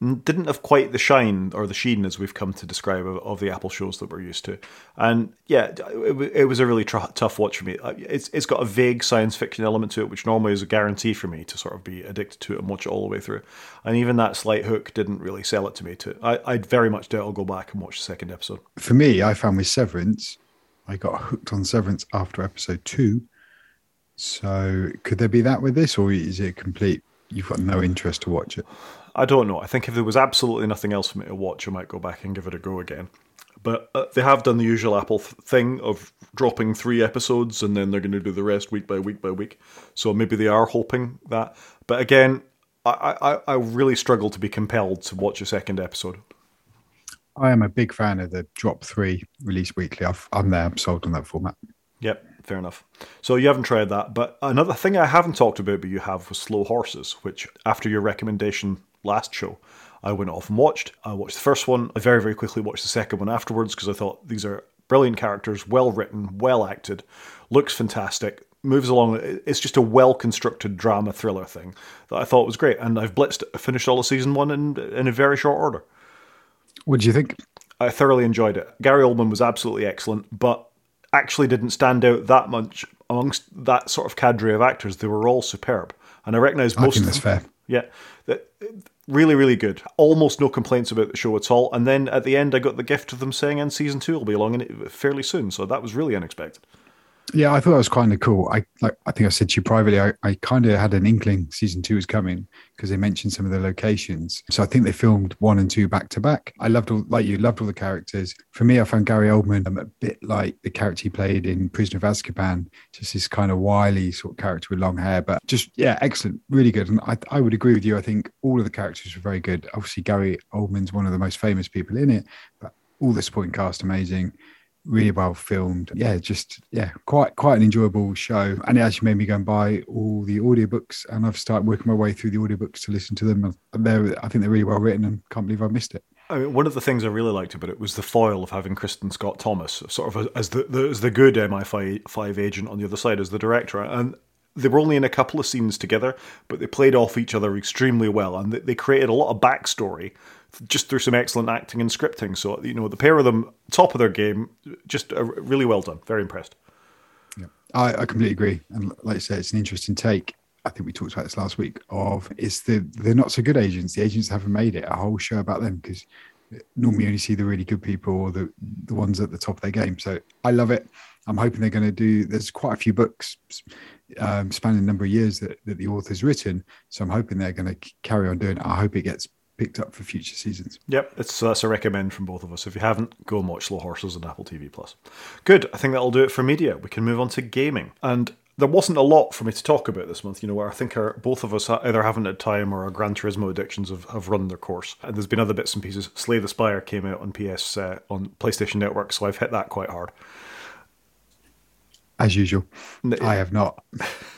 didn't have quite the shine or the sheen as we've come to describe of, of the Apple shows that we're used to. And yeah, it, it was a really tr- tough watch for me. Uh, it's it's got a vague science fiction element to it, which normally is a guarantee for me to sort of be addicted to it and watch it all the way through. And even that slight hook didn't really sell it to me. To I, I'd very much doubt I'll go back and watch the second episode. For me, I found with Severance, I got hooked on Severance after episode two. So could there be that with this, or is it complete? You've got no interest to watch it. I don't know. I think if there was absolutely nothing else for me to watch, I might go back and give it a go again. But uh, they have done the usual Apple th- thing of dropping three episodes and then they're going to do the rest week by week by week. So maybe they are hoping that. But again, I, I, I really struggle to be compelled to watch a second episode. I am a big fan of the drop three release weekly. i am there. I'm sold on that format. Yep, fair enough. So you haven't tried that, but another thing I haven't talked about, but you have, was Slow Horses, which after your recommendation last show. I went off and watched. I watched the first one. I very, very quickly watched the second one afterwards because I thought these are brilliant characters, well written, well acted, looks fantastic. moves along. It's just a well constructed drama thriller thing that I thought was great. And I've blitzed, finished all of season one in, in a very short order. What do you think? I thoroughly enjoyed it. Gary Oldman was absolutely excellent, but actually didn't stand out that much amongst that sort of cadre of actors. They were all superb. And I recognise most I think of that's them. fair. Yeah. Really, really good. Almost no complaints about the show at all. And then at the end, I got the gift of them saying, and season two will be along in it fairly soon. So that was really unexpected. Yeah, I thought that was kind of cool. I like. I think I said to you privately. I, I kind of had an inkling season two was coming because they mentioned some of the locations. So I think they filmed one and two back to back. I loved all like you loved all the characters. For me, I found Gary Oldman um, a bit like the character he played in Prisoner of Azkaban, just this kind of wily sort of character with long hair. But just yeah, excellent, really good. And I, I would agree with you. I think all of the characters were very good. Obviously, Gary Oldman's one of the most famous people in it, but all the supporting cast amazing really well filmed. Yeah, just yeah, quite quite an enjoyable show. And it actually made me go and buy all the audiobooks and I've started working my way through the audiobooks to listen to them. And they're I think they're really well written and can't believe I missed it. I mean, one of the things I really liked about it was the foil of having Kristin Scott Thomas, sort of as the, the as the good MI5 agent on the other side as the director, and they were only in a couple of scenes together, but they played off each other extremely well, and they, they created a lot of backstory just through some excellent acting and scripting. So you know, the pair of them, top of their game, just uh, really well done. Very impressed. Yeah, I, I completely agree, and like I said, it's an interesting take. I think we talked about this last week. Of it's the they're not so good agents. The agents haven't made it a whole show about them because normally you only see the really good people or the the ones at the top of their game. So I love it. I'm hoping they're going to do. There's quite a few books um, spanning a number of years that, that the author's written. So I'm hoping they're going to carry on doing it. I hope it gets picked up for future seasons. Yep, it's that's a recommend from both of us. If you haven't, go and watch Slow Horses on Apple TV Plus. Good. I think that'll do it for media. We can move on to gaming. And there wasn't a lot for me to talk about this month. You know, where I think our, both of us either haven't had time or our Gran Turismo addictions have, have run their course. And there's been other bits and pieces. Slay the Spire came out on PS uh, on PlayStation Network, so I've hit that quite hard. As usual, I have not.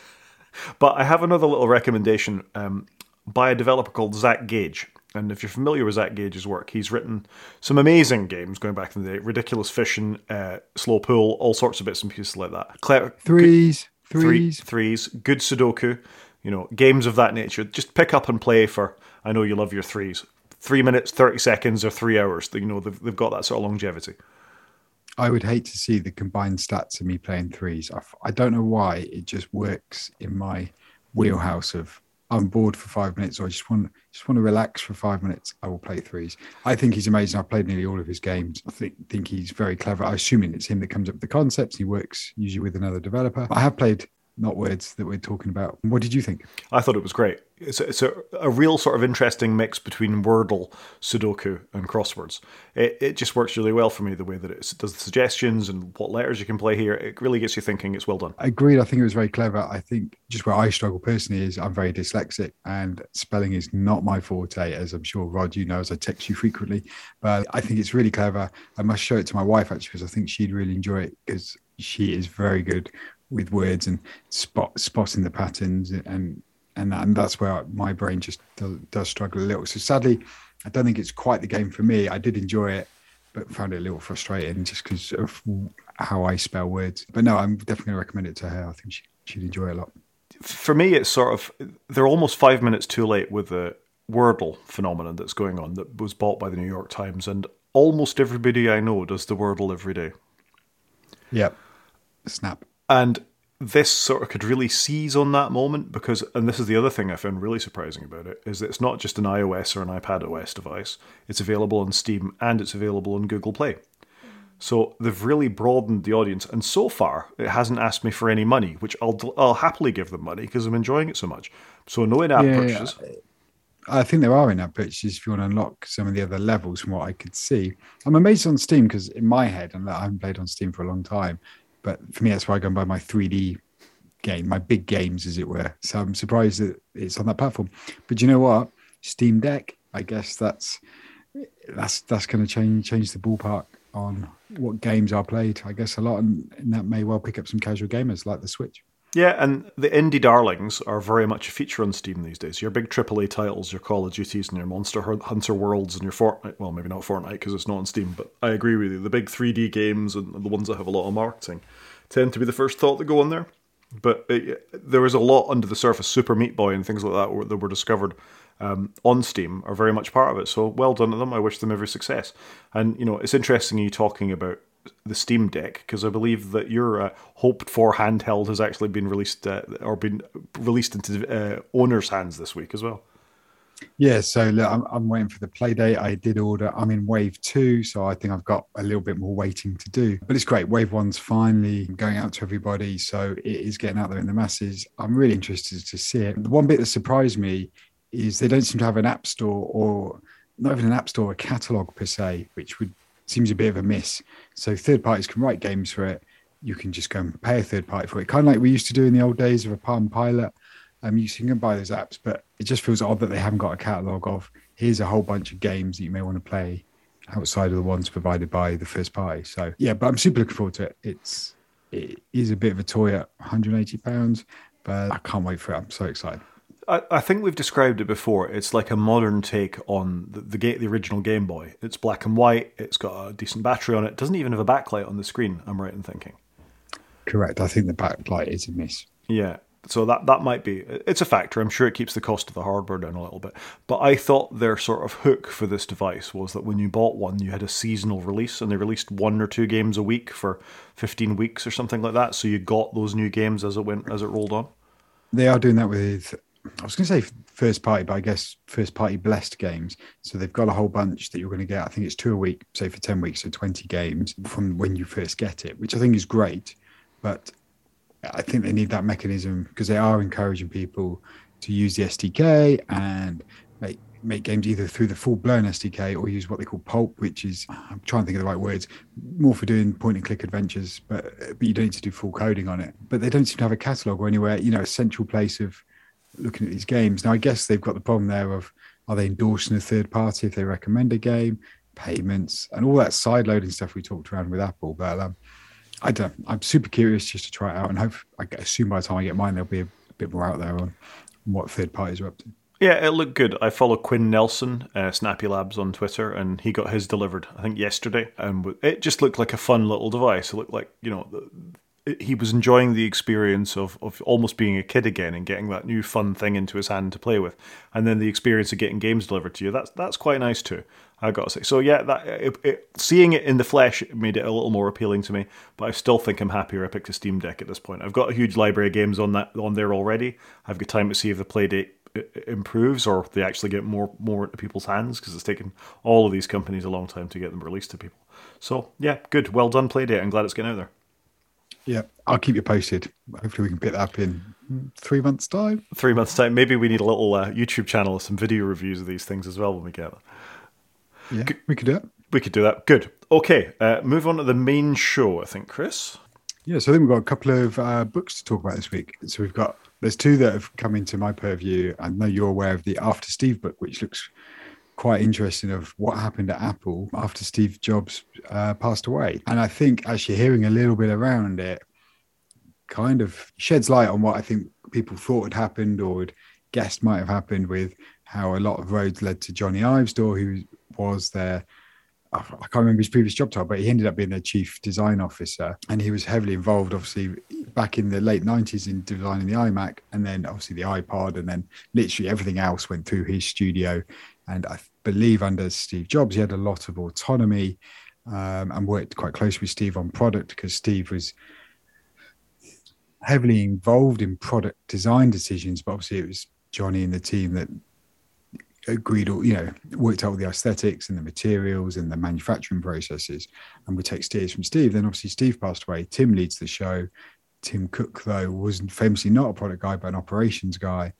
but I have another little recommendation um, by a developer called Zach Gage. And if you're familiar with Zach Gage's work, he's written some amazing games going back in the day Ridiculous Fishing, uh, Slow Pool, all sorts of bits and pieces like that. Clever, threes, good, threes. Three, threes, good Sudoku, you know, games of that nature. Just pick up and play for, I know you love your threes. Three minutes, 30 seconds, or three hours. You know, they've, they've got that sort of longevity. I would hate to see the combined stats of me playing threes. I, I don't know why it just works in my wheelhouse of I'm bored for five minutes or I just want just want to relax for five minutes. I will play threes. I think he's amazing. I've played nearly all of his games. I think think he's very clever. I'm assuming it's him that comes up with the concepts. He works usually with another developer. I have played Knotwords that we're talking about. What did you think? I thought it was great. It's a, it's a, a real sort of interesting mix between Wordle, Sudoku, and crosswords. It, it just works really well for me the way that it does the suggestions and what letters you can play here. It really gets you thinking. It's well done. Agreed. I think it was very clever. I think just where I struggle personally is I'm very dyslexic and spelling is not my forte, as I'm sure Rod, you know, as I text you frequently. But I think it's really clever. I must show it to my wife actually because I think she'd really enjoy it because she is very good with words and spot spotting the patterns and and, and that's where my brain just does, does, struggle a little. So sadly, I don't think it's quite the game for me. I did enjoy it, but found it a little frustrating just because of how I spell words. But no, I'm definitely going to recommend it to her. I think she, she'd enjoy it a lot. For me, it's sort of they're almost five minutes too late with the Wordle phenomenon that's going on that was bought by the New York Times, and almost everybody I know does the Wordle every day. Yep, snap. And this sort of could really seize on that moment because, and this is the other thing I found really surprising about it, is that it's not just an iOS or an iPad OS device. It's available on Steam and it's available on Google Play. So they've really broadened the audience, and so far it hasn't asked me for any money, which I'll I'll happily give them money because I'm enjoying it so much. So no in-app yeah, purchases. I think there are in-app purchases if you want to unlock some of the other levels from what I could see. I'm amazed on Steam because in my head, and I haven't played on Steam for a long time, but for me, that's why I go and buy my 3D game, my big games, as it were. So I'm surprised that it's on that platform. But you know what? Steam Deck, I guess that's that's that's going to change change the ballpark on what games are played. I guess a lot, and, and that may well pick up some casual gamers like the Switch. Yeah, and the indie darlings are very much a feature on Steam these days. Your big AAA titles, your Call of Duties and your Monster Hunter Worlds and your Fortnite. Well, maybe not Fortnite because it's not on Steam, but I agree with you. The big 3D games and the ones that have a lot of marketing tend to be the first thought that go on there. But it, there is a lot under the surface. Super Meat Boy and things like that were, that were discovered um, on Steam are very much part of it. So well done to them. I wish them every success. And you know, it's interesting you talking about the Steam Deck because I believe that your uh, hoped for handheld has actually been released uh, or been released into uh, owners' hands this week as well. Yeah, so look, I'm, I'm waiting for the Playdate. I did order. I'm in wave two, so I think I've got a little bit more waiting to do. But it's great. Wave one's finally going out to everybody, so it is getting out there in the masses. I'm really interested to see it. The one bit that surprised me is they don't seem to have an app store or not even an app store, a catalog per se, which would seems a bit of a miss. So third parties can write games for it. You can just go and pay a third party for it, kind of like we used to do in the old days of a Palm Pilot. Um, you can buy those apps, but it just feels odd that they haven't got a catalog of here's a whole bunch of games that you may want to play outside of the ones provided by the first party. So yeah, but I'm super looking forward to it. It's it is a bit of a toy at 180 pounds, but I can't wait for it. I'm so excited. I, I think we've described it before. It's like a modern take on the, the the original Game Boy. It's black and white. It's got a decent battery on it. it. Doesn't even have a backlight on the screen. I'm right in thinking. Correct. I think the backlight is a miss. Yeah. So that that might be it's a factor. I'm sure it keeps the cost of the hardware down a little bit. But I thought their sort of hook for this device was that when you bought one, you had a seasonal release, and they released one or two games a week for 15 weeks or something like that. So you got those new games as it went as it rolled on. They are doing that with I was going to say first party, but I guess first party blessed games. So they've got a whole bunch that you're going to get. I think it's two a week, say for 10 weeks, so 20 games from when you first get it, which I think is great. But I think they need that mechanism because they are encouraging people to use the SDK and make make games either through the full blown SDK or use what they call pulp, which is I'm trying to think of the right words, more for doing point and click adventures, but but you don't need to do full coding on it. But they don't seem to have a catalog or anywhere, you know, a central place of looking at these games. Now, I guess they've got the problem there of are they endorsing a third party if they recommend a game, payments, and all that side loading stuff we talked around with Apple. But um, I don't. I'm super curious just to try it out, and hope I assume by the time I get mine, there'll be a, bit more out there on what third parties are up to. Yeah, it looked good. I follow Quinn Nelson, uh, Snazzy Labs on Twitter, and he got his delivered, I think, yesterday. And it just looked like a fun little device. It looked like, you know, he was enjoying the experience of, of almost being a kid again and getting that new fun thing into his hand to play with, and then the experience of getting games delivered to you. That's that's quite nice too. I got to say. So yeah, that it, it, seeing it in the flesh made it a little more appealing to me. But I still think I'm happier I picked a Steam Deck at this point. I've got a huge library of games on that on there already. I've got time to see if the playdate uh, improves or they actually get more more into people's hands because it's taken all of these companies a long time to get them released to people. So yeah, good, well done, Playdate. I'm glad it's getting out there. Yeah, I'll keep you posted. Hopefully, we can pick that up in three months' time. Three months' time. Maybe we need a little uh, YouTube channel or some video reviews of these things as well when we get them. Yeah, G- we could do it. We could do that. Good. Okay, uh, move on to the main show, I think, Chris. Yeah, so I think we've got a couple of uh, books to talk about this week. So we've got, there's two that have come into my purview. I know you're aware of the After Steve book, which looks quite interesting of what happened at Apple after Steve Jobs uh, passed away. And I think actually hearing a little bit around it kind of sheds light on what I think people thought had happened or had guessed might have happened with how a lot of roads led to Jony Ive's door, who was their I can't remember his previous job title, but he ended up being their chief design officer. And he was heavily involved, obviously, back in the late 90s in designing the iMac and then obviously the iPod. And then literally everything else went through his studio. And I believe under Steve Jobs, he had a lot of autonomy um, and worked quite close with Steve on product because Steve was heavily involved in product design decisions. But obviously, it was Jony and the team that agreed or you know worked out the aesthetics and the materials and the manufacturing processes and we take steers from steve. Then obviously steve passed away. Tim leads the show. Tim cook though was famously not a product guy but an operations guy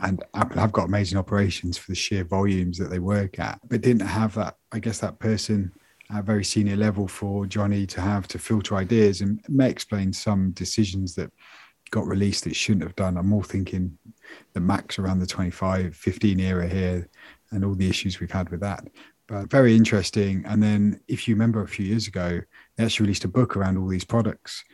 and Apple have got amazing operations for the sheer volumes that they work at, but didn't have that, I guess, that person at a very senior level for Jony to have to filter ideas and may explain some decisions that got released that shouldn't have done. I'm more thinking the Macs around the 25, 15 era here and all the issues we've had with that. But very interesting. And then, if you remember a few years ago, they actually released a book around all these products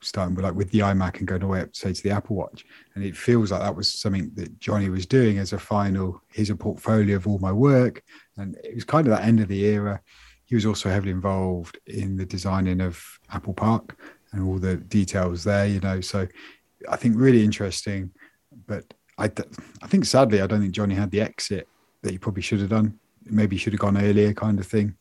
starting with like with the iMac and going all the way up say to the Apple Watch. And it feels like that was something that Jony was doing as a final, here's a portfolio of all my work. And it was kind of that end of the era. He was also heavily involved in the designing of Apple Park and all the details there, you know. So I think really interesting. But I, I think sadly, I don't think Jony had the exit that he probably should have done. Maybe he should have gone earlier, kind of thing.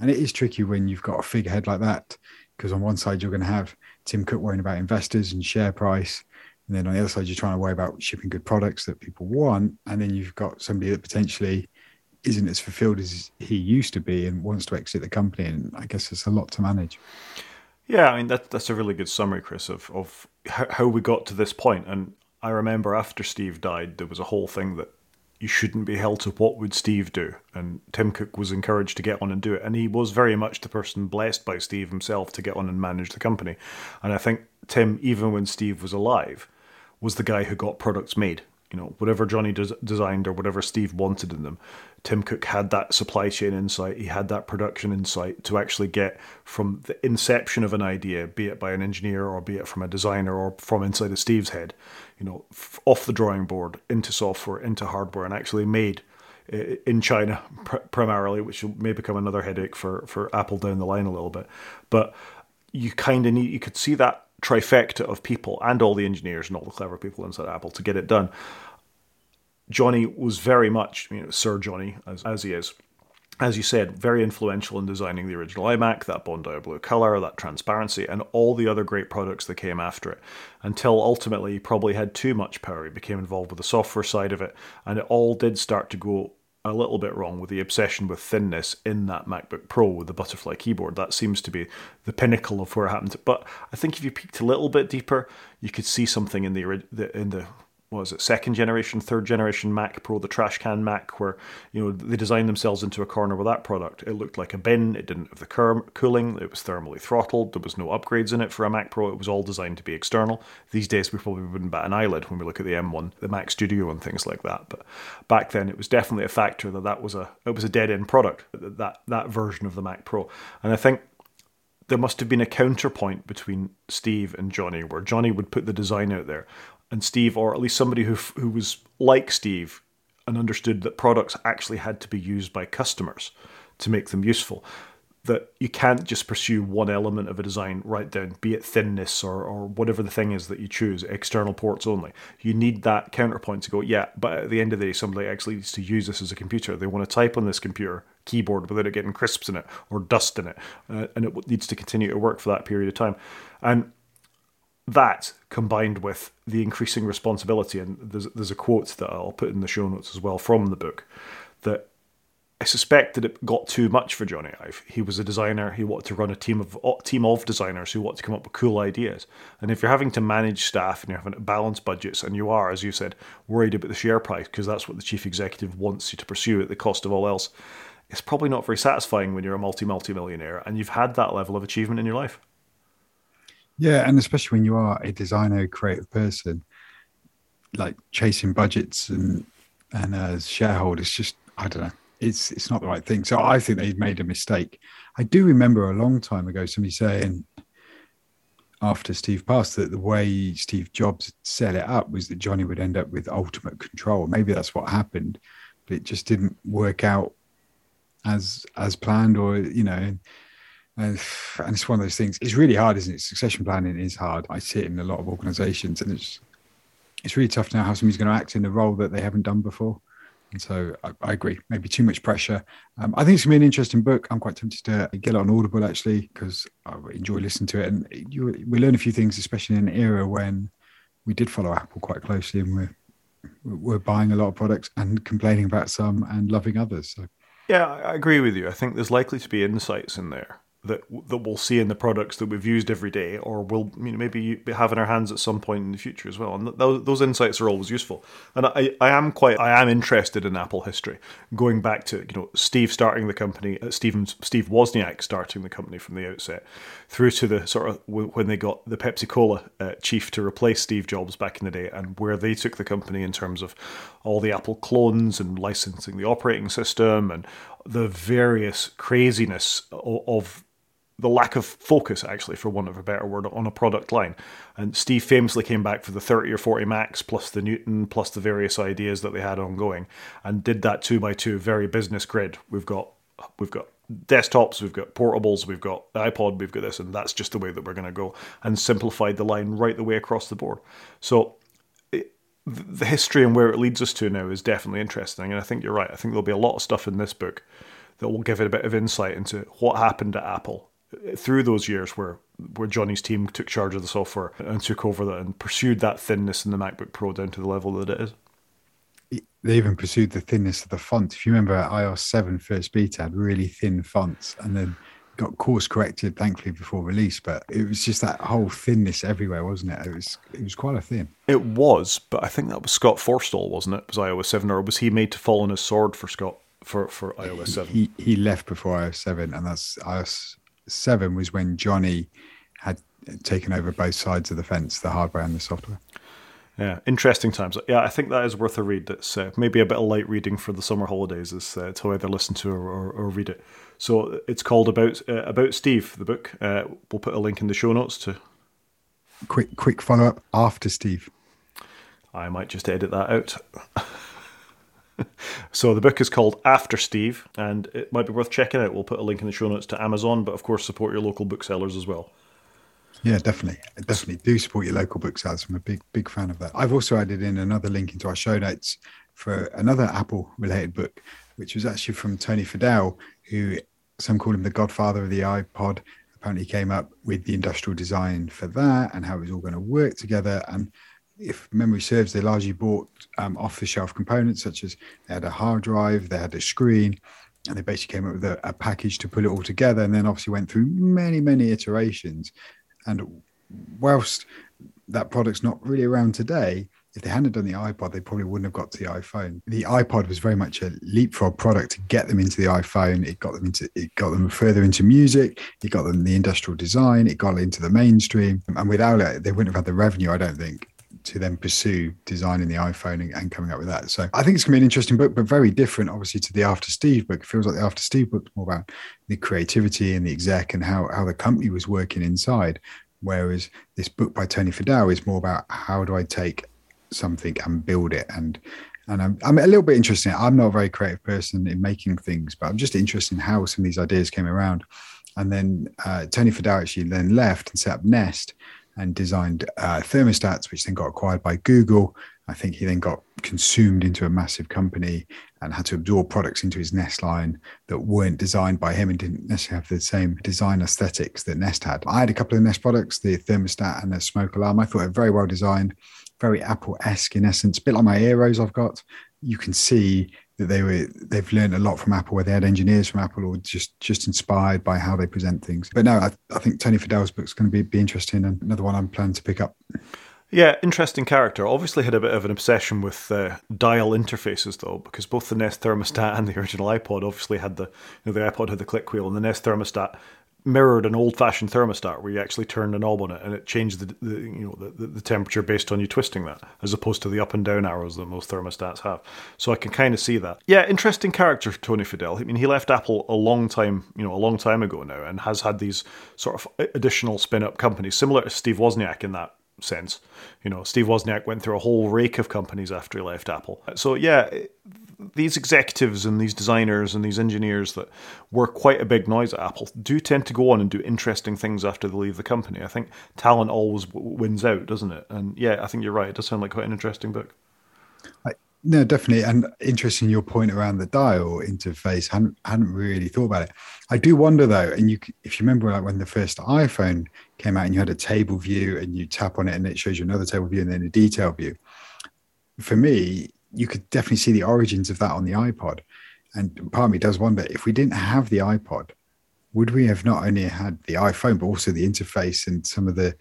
And it is tricky when you've got a figurehead like that, because on one side you're going to have Tim Cook worrying about investors and share price, and then on the other side you're trying to worry about shipping good products that people want, and then you've got somebody that potentially isn't as fulfilled as he used to be and wants to exit the company. And I guess it's a lot to manage. Yeah, I mean that that's a really good summary, Chris, of of how we got to this point. And I remember after Steve died, there was a whole thing that you shouldn't be held to what would Steve do, and Tim Cook was encouraged to get on and do it, and he was very much the person blessed by Steve himself to get on and manage the company. And I think Tim, even when Steve was alive, was the guy who got products made you know, whatever Jony des- designed or whatever Steve wanted in them, Tim Cook had that supply chain insight, he had that production insight to actually get from the inception of an idea, be it by an engineer or be it from a designer or from inside of Steve's head, you know, f- off the drawing board into software, into hardware, and actually made in China pr- primarily, which may become another headache for, for Apple down the line a little bit. But you kind of need, you could see that trifecta of people and all the engineers and all the clever people inside Apple to get it done. Jony was very much, you know, Sir Jony, as, as he is, as you said, very influential in designing the original iMac, that Bondi blue color, that transparency, and all the other great products that came after it. Until ultimately he probably had too much power. He became involved with the software side of it, and it all did start to go a little bit wrong with the obsession with thinness in that MacBook Pro with the butterfly keyboard. That seems to be the pinnacle of where it happened. But I think if you peeked a little bit deeper, you could see something in the in the what was it second generation third generation mac pro the trash can mac where you know they designed themselves into a corner with that product. It looked like a bin. It didn't have the cur- cooling. It was thermally throttled. There was no upgrades in it for a mac pro. It was all designed to be external. These days we probably wouldn't bat an eyelid when we look at the m1 the mac studio and things like that. But back then it was definitely a factor that that was a it was a dead end product that that version of the mac pro. And i think there must have been a counterpoint between Steve and Jony, where Jony would put the design out there and Steve, or at least somebody who who was like Steve and understood that products actually had to be used by customers to make them useful. That you can't just pursue one element of a design right down, be it thinness or, or whatever the thing is that you choose, external ports only. You need that counterpoint to go, yeah, but at the end of the day, somebody actually needs to use this as a computer. They want to type on this computer keyboard without it getting crisps in it or dust in it, uh, and it needs to continue to work for that period of time. And that combined with the increasing responsibility, and there's, there's a quote that I'll put in the show notes as well from the book that I suspect that it got too much for Jony Ive. He was a designer. He wanted to run a team of team of designers who want to come up with cool ideas. And if you're having to manage staff and you're having to balance budgets, and you are, as you said, worried about the share price because that's what the chief executive wants you to pursue at the cost of all else, it's probably not very satisfying when you're a multi multi millionaire and you've had that level of achievement in your life. Yeah, and especially when you are a designer, creative person, like chasing budgets and and as shareholders, just I don't know, it's it's not the right thing. So I think they've made a mistake. I do remember a long time ago somebody saying after Steve passed that the way Steve Jobs set it up was that Jony would end up with ultimate control. Maybe that's what happened, but it just didn't work out as as planned, or you know. And, it's one of those things. It's really hard, isn't it? Succession planning is hard. I see it in a lot of organisations, and it's it's really tough to know how somebody's going to act in a role that they haven't done before. And so I, I agree, maybe too much pressure. Um, I think it's going to be an interesting book. I'm quite tempted to get it on Audible actually because I enjoy listening to it, and you, we learn a few things, especially in an era when we did follow Apple quite closely, and we're we're buying a lot of products and complaining about some and loving others. So. Yeah, I agree with you. I think there's likely to be insights in there that that we'll see in the products that we've used every day, or we'll you know, maybe have in our hands at some point in the future as well. And those, those insights are always useful. And I, I am quite I am interested in Apple history, going back to you know Steve starting the company, uh, Steve Steve Wozniak starting the company from the outset, through to the sort of when they got the Pepsi Cola uh, chief to replace Steve Jobs back in the day, and where they took the company in terms of all the Apple clones and licensing the operating system and the various craziness of, of the lack of focus, actually, for want of a better word, on a product line. And Steve famously came back for the 30 or 40 Macs plus the Newton plus the various ideas that they had ongoing, and did that two by two, very business grid. We've got we've got desktops, we've got portables, we've got iPod, we've got this, and that's just the way that we're going to go, and simplified the line right the way across the board. So the history and where it leads us to now is definitely interesting, and I think you're right. I think there'll be a lot of stuff in this book that will give it a bit of insight into what happened at Apple through those years where where Jony's team took charge of the software and took over that and pursued that thinness in the MacBook Pro down to the level that it is. They even pursued the thinness of the font. If you remember, iOS 7 first beta had really thin fonts and then got course corrected, thankfully, before release. But it was just that whole thinness everywhere, wasn't it? It was it was quite a thin. It was, but I think that was Scott Forstall, wasn't it? Was iOS 7, or was he made to fall on his sword for Scott for, for iOS 7? He, he left before iOS 7, and that's iOS 7 was when Jony had taken over both sides of the fence, the hardware and the software. Yeah, interesting times. Yeah, I think that is worth a read. That's uh, maybe a bit of light reading for the summer holidays. Is uh, to either listen to or, or, or, read it. So it's called about uh, about Steve, the book. Uh, we'll put a link in the show notes to. Quick, quick follow up after Steve. I might just edit that out. so the book is called After Steve, and it might be worth checking out. We'll put a link in the show notes to Amazon, but of course support your local booksellers as well. Yeah, definitely, definitely do support your local booksellers. I'm a big, big fan of that. I've also added in another link into our show notes for another Apple-related book, which was actually from Tony Fadell, who some call him the godfather of the iPod. Apparently, came up with the industrial design for that and how it was all going to work together and if memory serves, they largely bought um, off the shelf components, such as they had a hard drive, they had a screen, and they basically came up with a, a, package to put it all together. And then obviously went through many, many iterations. And whilst that product's not really around today, if they hadn't done the iPod, they probably wouldn't have got to the iPhone. The iPod was very much a leapfrog product to get them into the iPhone. It got them into it got them further into music. It got them the industrial design. It got into the mainstream. And without it, they wouldn't have had the revenue, I don't think, to then pursue designing the iPhone and, and, coming up with that. So I think it's going to be an interesting book, but very different, obviously, to the After Steve book. It feels like the After Steve book is more about the creativity and the exec and how, how the company was working inside. Whereas this book by Tony Fadell is more about how do I take something and build it and and I'm, I'm a little bit interested. I'm not a very creative person in making things, but I'm just interested in how some of these ideas came around. And then uh, Tony Fadell actually then left and set up Nest, and designed uh, thermostats, which then got acquired by Google. I think he then got consumed into a massive company and had to absorb products into his Nest line that weren't designed by him and didn't necessarily have the same design aesthetics that Nest had. I had a couple of Nest products, the thermostat and the smoke alarm. I thought were very well designed, very Apple esque in essence, a bit like my Eeros I've got. You can see that they were they've learned a lot from Apple, where they had engineers from Apple or just just inspired by how they present things. But no, I, I think Tony Fadell's book's going to be be interesting, and another one I'm planning to pick up. Yeah, interesting character. Obviously, had a bit of an obsession with uh, dial interfaces, though, because both the Nest thermostat and the original iPod obviously had the you know the iPod had the click wheel, and the Nest thermostat mirrored an old-fashioned thermostat where you actually turned a knob on it and it changed the, the you know the, the, temperature based on you twisting that, as opposed to the up and down arrows that most thermostats have. So I can kind of see that. Yeah, interesting character, Tony Fadell. I mean, he left Apple a long time, you know, a long time ago now, and has had these sort of additional spin-up companies, similar to Steve Wozniak in that sense. You know, Steve Wozniak went through a whole rake of companies after he left Apple. So yeah, these executives and these designers and these engineers that were quite a big noise at Apple do tend to go on and do interesting things after they leave the company. I think talent always wins out, doesn't it? And yeah, I think you're right. It does sound like quite an interesting book. I, no, definitely. And interesting your point around the dial interface. I hadn't, hadn't really thought about it. I do wonder though, and you, if you remember, like when the first iPhone came out and you had a table view and you tap on it and it shows you another table view and then a detail view. For me, you could definitely see the origins of that on the iPod. And part of me does wonder if we didn't have the iPod, would we have not only had the iPhone but also the interface and some of the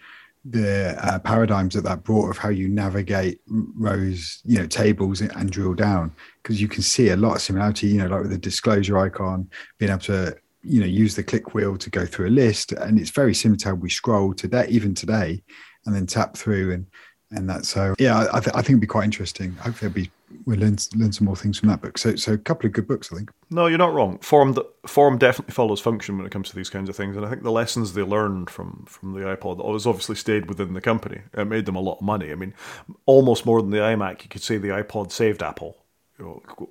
the uh, paradigms that that brought of how you navigate rows, you know, tables and drill down? Because you can see a lot of similarity, you know, like with the disclosure icon, being able to you know use the click wheel to go through a list, and it's very similar to how we scroll today, even today, and then tap through and and that. So yeah, I, th- I think it'd be quite interesting. Hopefully, it'll be we'll learn learn some more things from that book. So so a couple of good books, I think. No, you're not wrong. Form form definitely follows function when it comes to these kinds of things, and I think the lessons they learned from from the iPod always obviously stayed within the company. It made them a lot of money. I mean, almost more than the iMac. You could say the iPod saved Apple.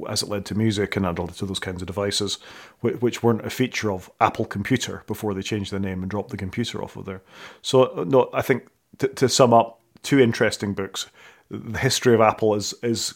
as it led to music and led to those kinds of devices, which, weren't a feature of Apple Computer before they changed the name and dropped the computer off of there. So, uh, no, I think to, to sum up, two interesting books. The history of Apple is is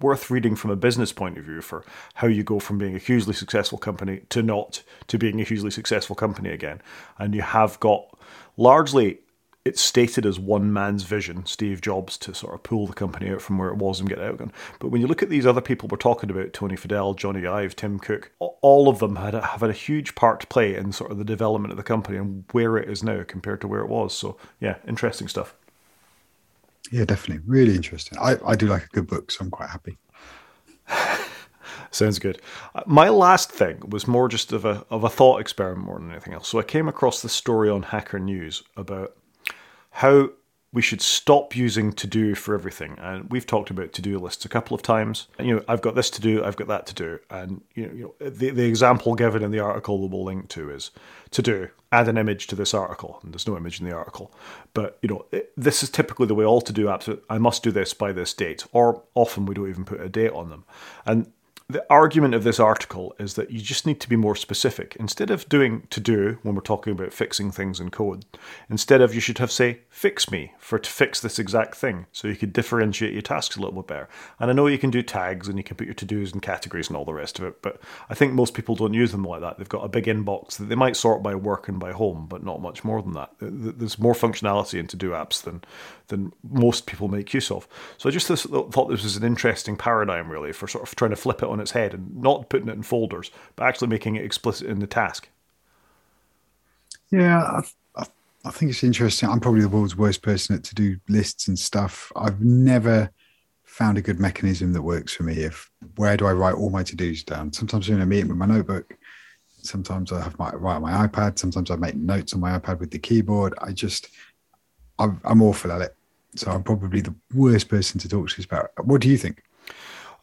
worth reading from a business point of view for how you go from being a hugely successful company to not to being a hugely successful company again. And you have got largely it's stated as one man's vision, Steve Jobs, to sort of pull the company out from where it was and get it out again. But when you look at these other people we're talking about, Tony Fadell, Jony Ive, Tim Cook, all of them had a, have had a huge part to play in sort of the development of the company and where it is now compared to where it was. So yeah, interesting stuff. Yeah, definitely. Really interesting. I, I do like a good book, so I'm quite happy. Sounds good. My last thing was more just of a of a thought experiment more than anything else. So I came across this story on Hacker News about how we should stop using to do for everything. And we've talked about to do lists a couple of times. You know, I've got this to do, I've got that to do. And you know, you know the, the example given in the article that we'll link to is to do, add an image to this article. And there's no image in the article. But you know, it, this is typically the way all to do apps. I must do this by this date. Or often we don't even put a date on them. And the argument of this article is that you just need to be more specific. Instead of doing to do when we're talking about fixing things in code, instead of you should have say fix me for to fix this exact thing, so you could differentiate your tasks a little bit better. And I know you can do tags and you can put your to dos and categories and all the rest of it, but I think most people don't use them like that. They've got a big inbox that they might sort by work and by home, but not much more than that. There's more functionality in to do apps than than most people make use of. So I just thought this was an interesting paradigm, really, for sort of trying to flip it on its head and not putting it in folders, but actually making it explicit in the task. Yeah, I, I, I think it's interesting. I'm probably the world's worst person at to do lists and stuff. I've never found a good mechanism that works for me. If where do I write all my to dos down? Sometimes I'm in a meeting with my notebook. Sometimes I have my write on my iPad. Sometimes I make notes on my iPad with the keyboard. I just I'm, I'm awful at it. So I'm probably the worst person to talk to about. What do you think?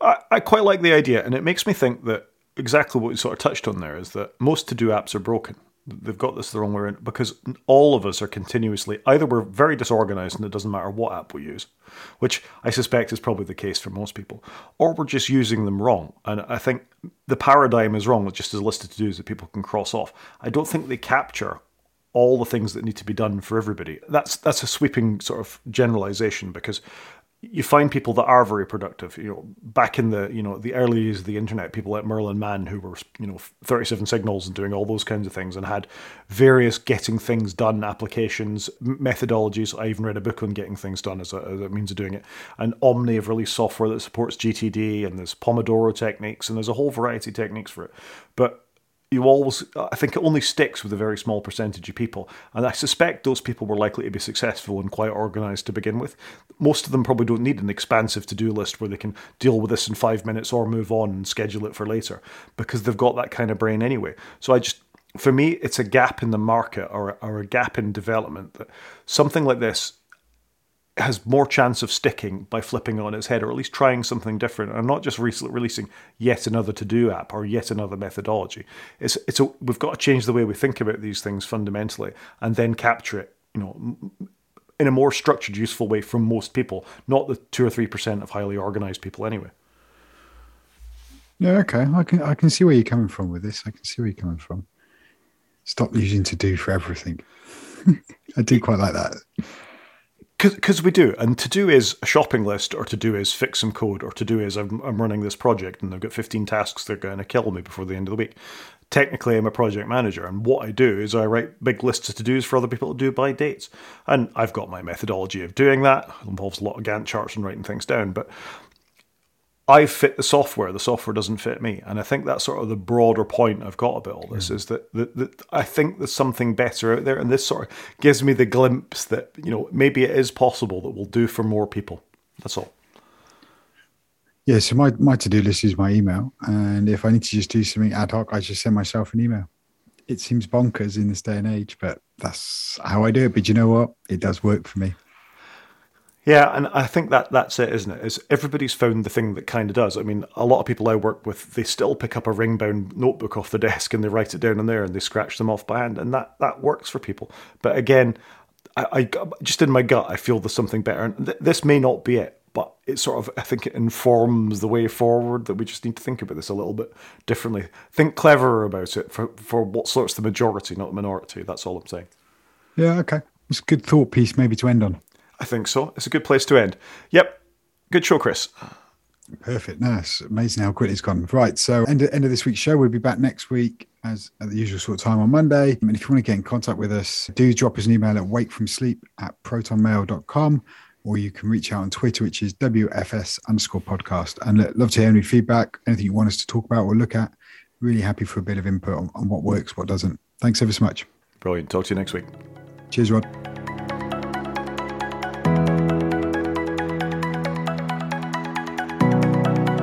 I, I quite like the idea, and it makes me think that exactly what you sort of touched on there is that most to do apps are broken. They've got this the wrong way around because all of us are continuously either we're very disorganized and it doesn't matter what app we use, which I suspect is probably the case for most people, or we're just using them wrong. And I think the paradigm is wrong with just a list of to dos that people can cross off. I don't think they capture all the things that need to be done for everybody. That's that's a sweeping sort of generalization because you find people that are very productive. You know, back in the you know the early days of the internet, people like Merlin Mann who were you know 37 signals and doing all those kinds of things and had various getting things done applications, methodologies. I even read a book on getting things done as a, as a means of doing it. And Omni have released software that supports GTD and there's Pomodoro techniques and there's a whole variety of techniques for it. But you always, I think it only sticks with a very small percentage of people. And I suspect those people were likely to be successful and quite organized to begin with. Most of them probably don't need an expansive to do list where they can deal with this in five minutes or move on and schedule it for later because they've got that kind of brain anyway. So I just, for me, it's a gap in the market or, or a gap in development that something like this has more chance of sticking by flipping on its head or at least trying something different and not just re- releasing yet another to do app or yet another methodology. It's it's a, we've got to change the way we think about these things fundamentally and then capture it you know in a more structured useful way from most people not the 2 or 3% of highly organized people anyway. Yeah okay. I can i can see where you're coming from with this. I can see where you're coming from. Stop using to do for everything. I do quite like that because we do, and to do is a shopping list, or to do is fix some code, or to do is I'm, I'm running this project and I've got 15 tasks that are going to kill me before the end of the week. Technically, I'm a project manager, and what I do is I write big lists of to dos for other people to do by dates. And I've got my methodology of doing that. It involves a lot of Gantt charts and writing things down, but I fit the software, the software doesn't fit me. And I think that's sort of the broader point I've got about all this is that, that, that, I think there's something better out there. And this sort of gives me the glimpse that, you know, maybe it is possible that we'll do for more people. That's all. Yeah, so my, my to do list is my email. And if I need to just do something ad hoc, I just send myself an email. It seems bonkers in this day and age, but that's how I do it. But you know what? It does work for me. Yeah, and I think that that's it, isn't it? Is everybody's found the thing that kind of does. I mean, a lot of people I work with, they still pick up a ring bound notebook off the desk and they write it down in there and they scratch them off by hand, and that that works for people. But again, I, I just in my gut, I feel there's something better, and th- this may not be it. but it sort of, I think it informs the way forward that we just need to think about this a little bit differently. Think cleverer about it for, for what sorts the majority, not the minority. That's all I'm saying. Yeah, okay. It's a good thought piece maybe to end on. I think so. It's a good place to end. Yep. Good show, Chris. Perfect. Nice. Amazing how quickly it's gone. Right. So, end of, end of this week's show. We'll be back next week as at the usual sort of time on Monday. And if you want to get in contact with us, do drop us an email at wakefromsleep at protonmail.com or you can reach out on Twitter, which is WFS underscore podcast. And love to hear any feedback, anything you want us to talk about or look at. Really happy for a bit of input on, on what works, what doesn't. Thanks ever so much. Brilliant. Talk to you next week. Cheers, Rod.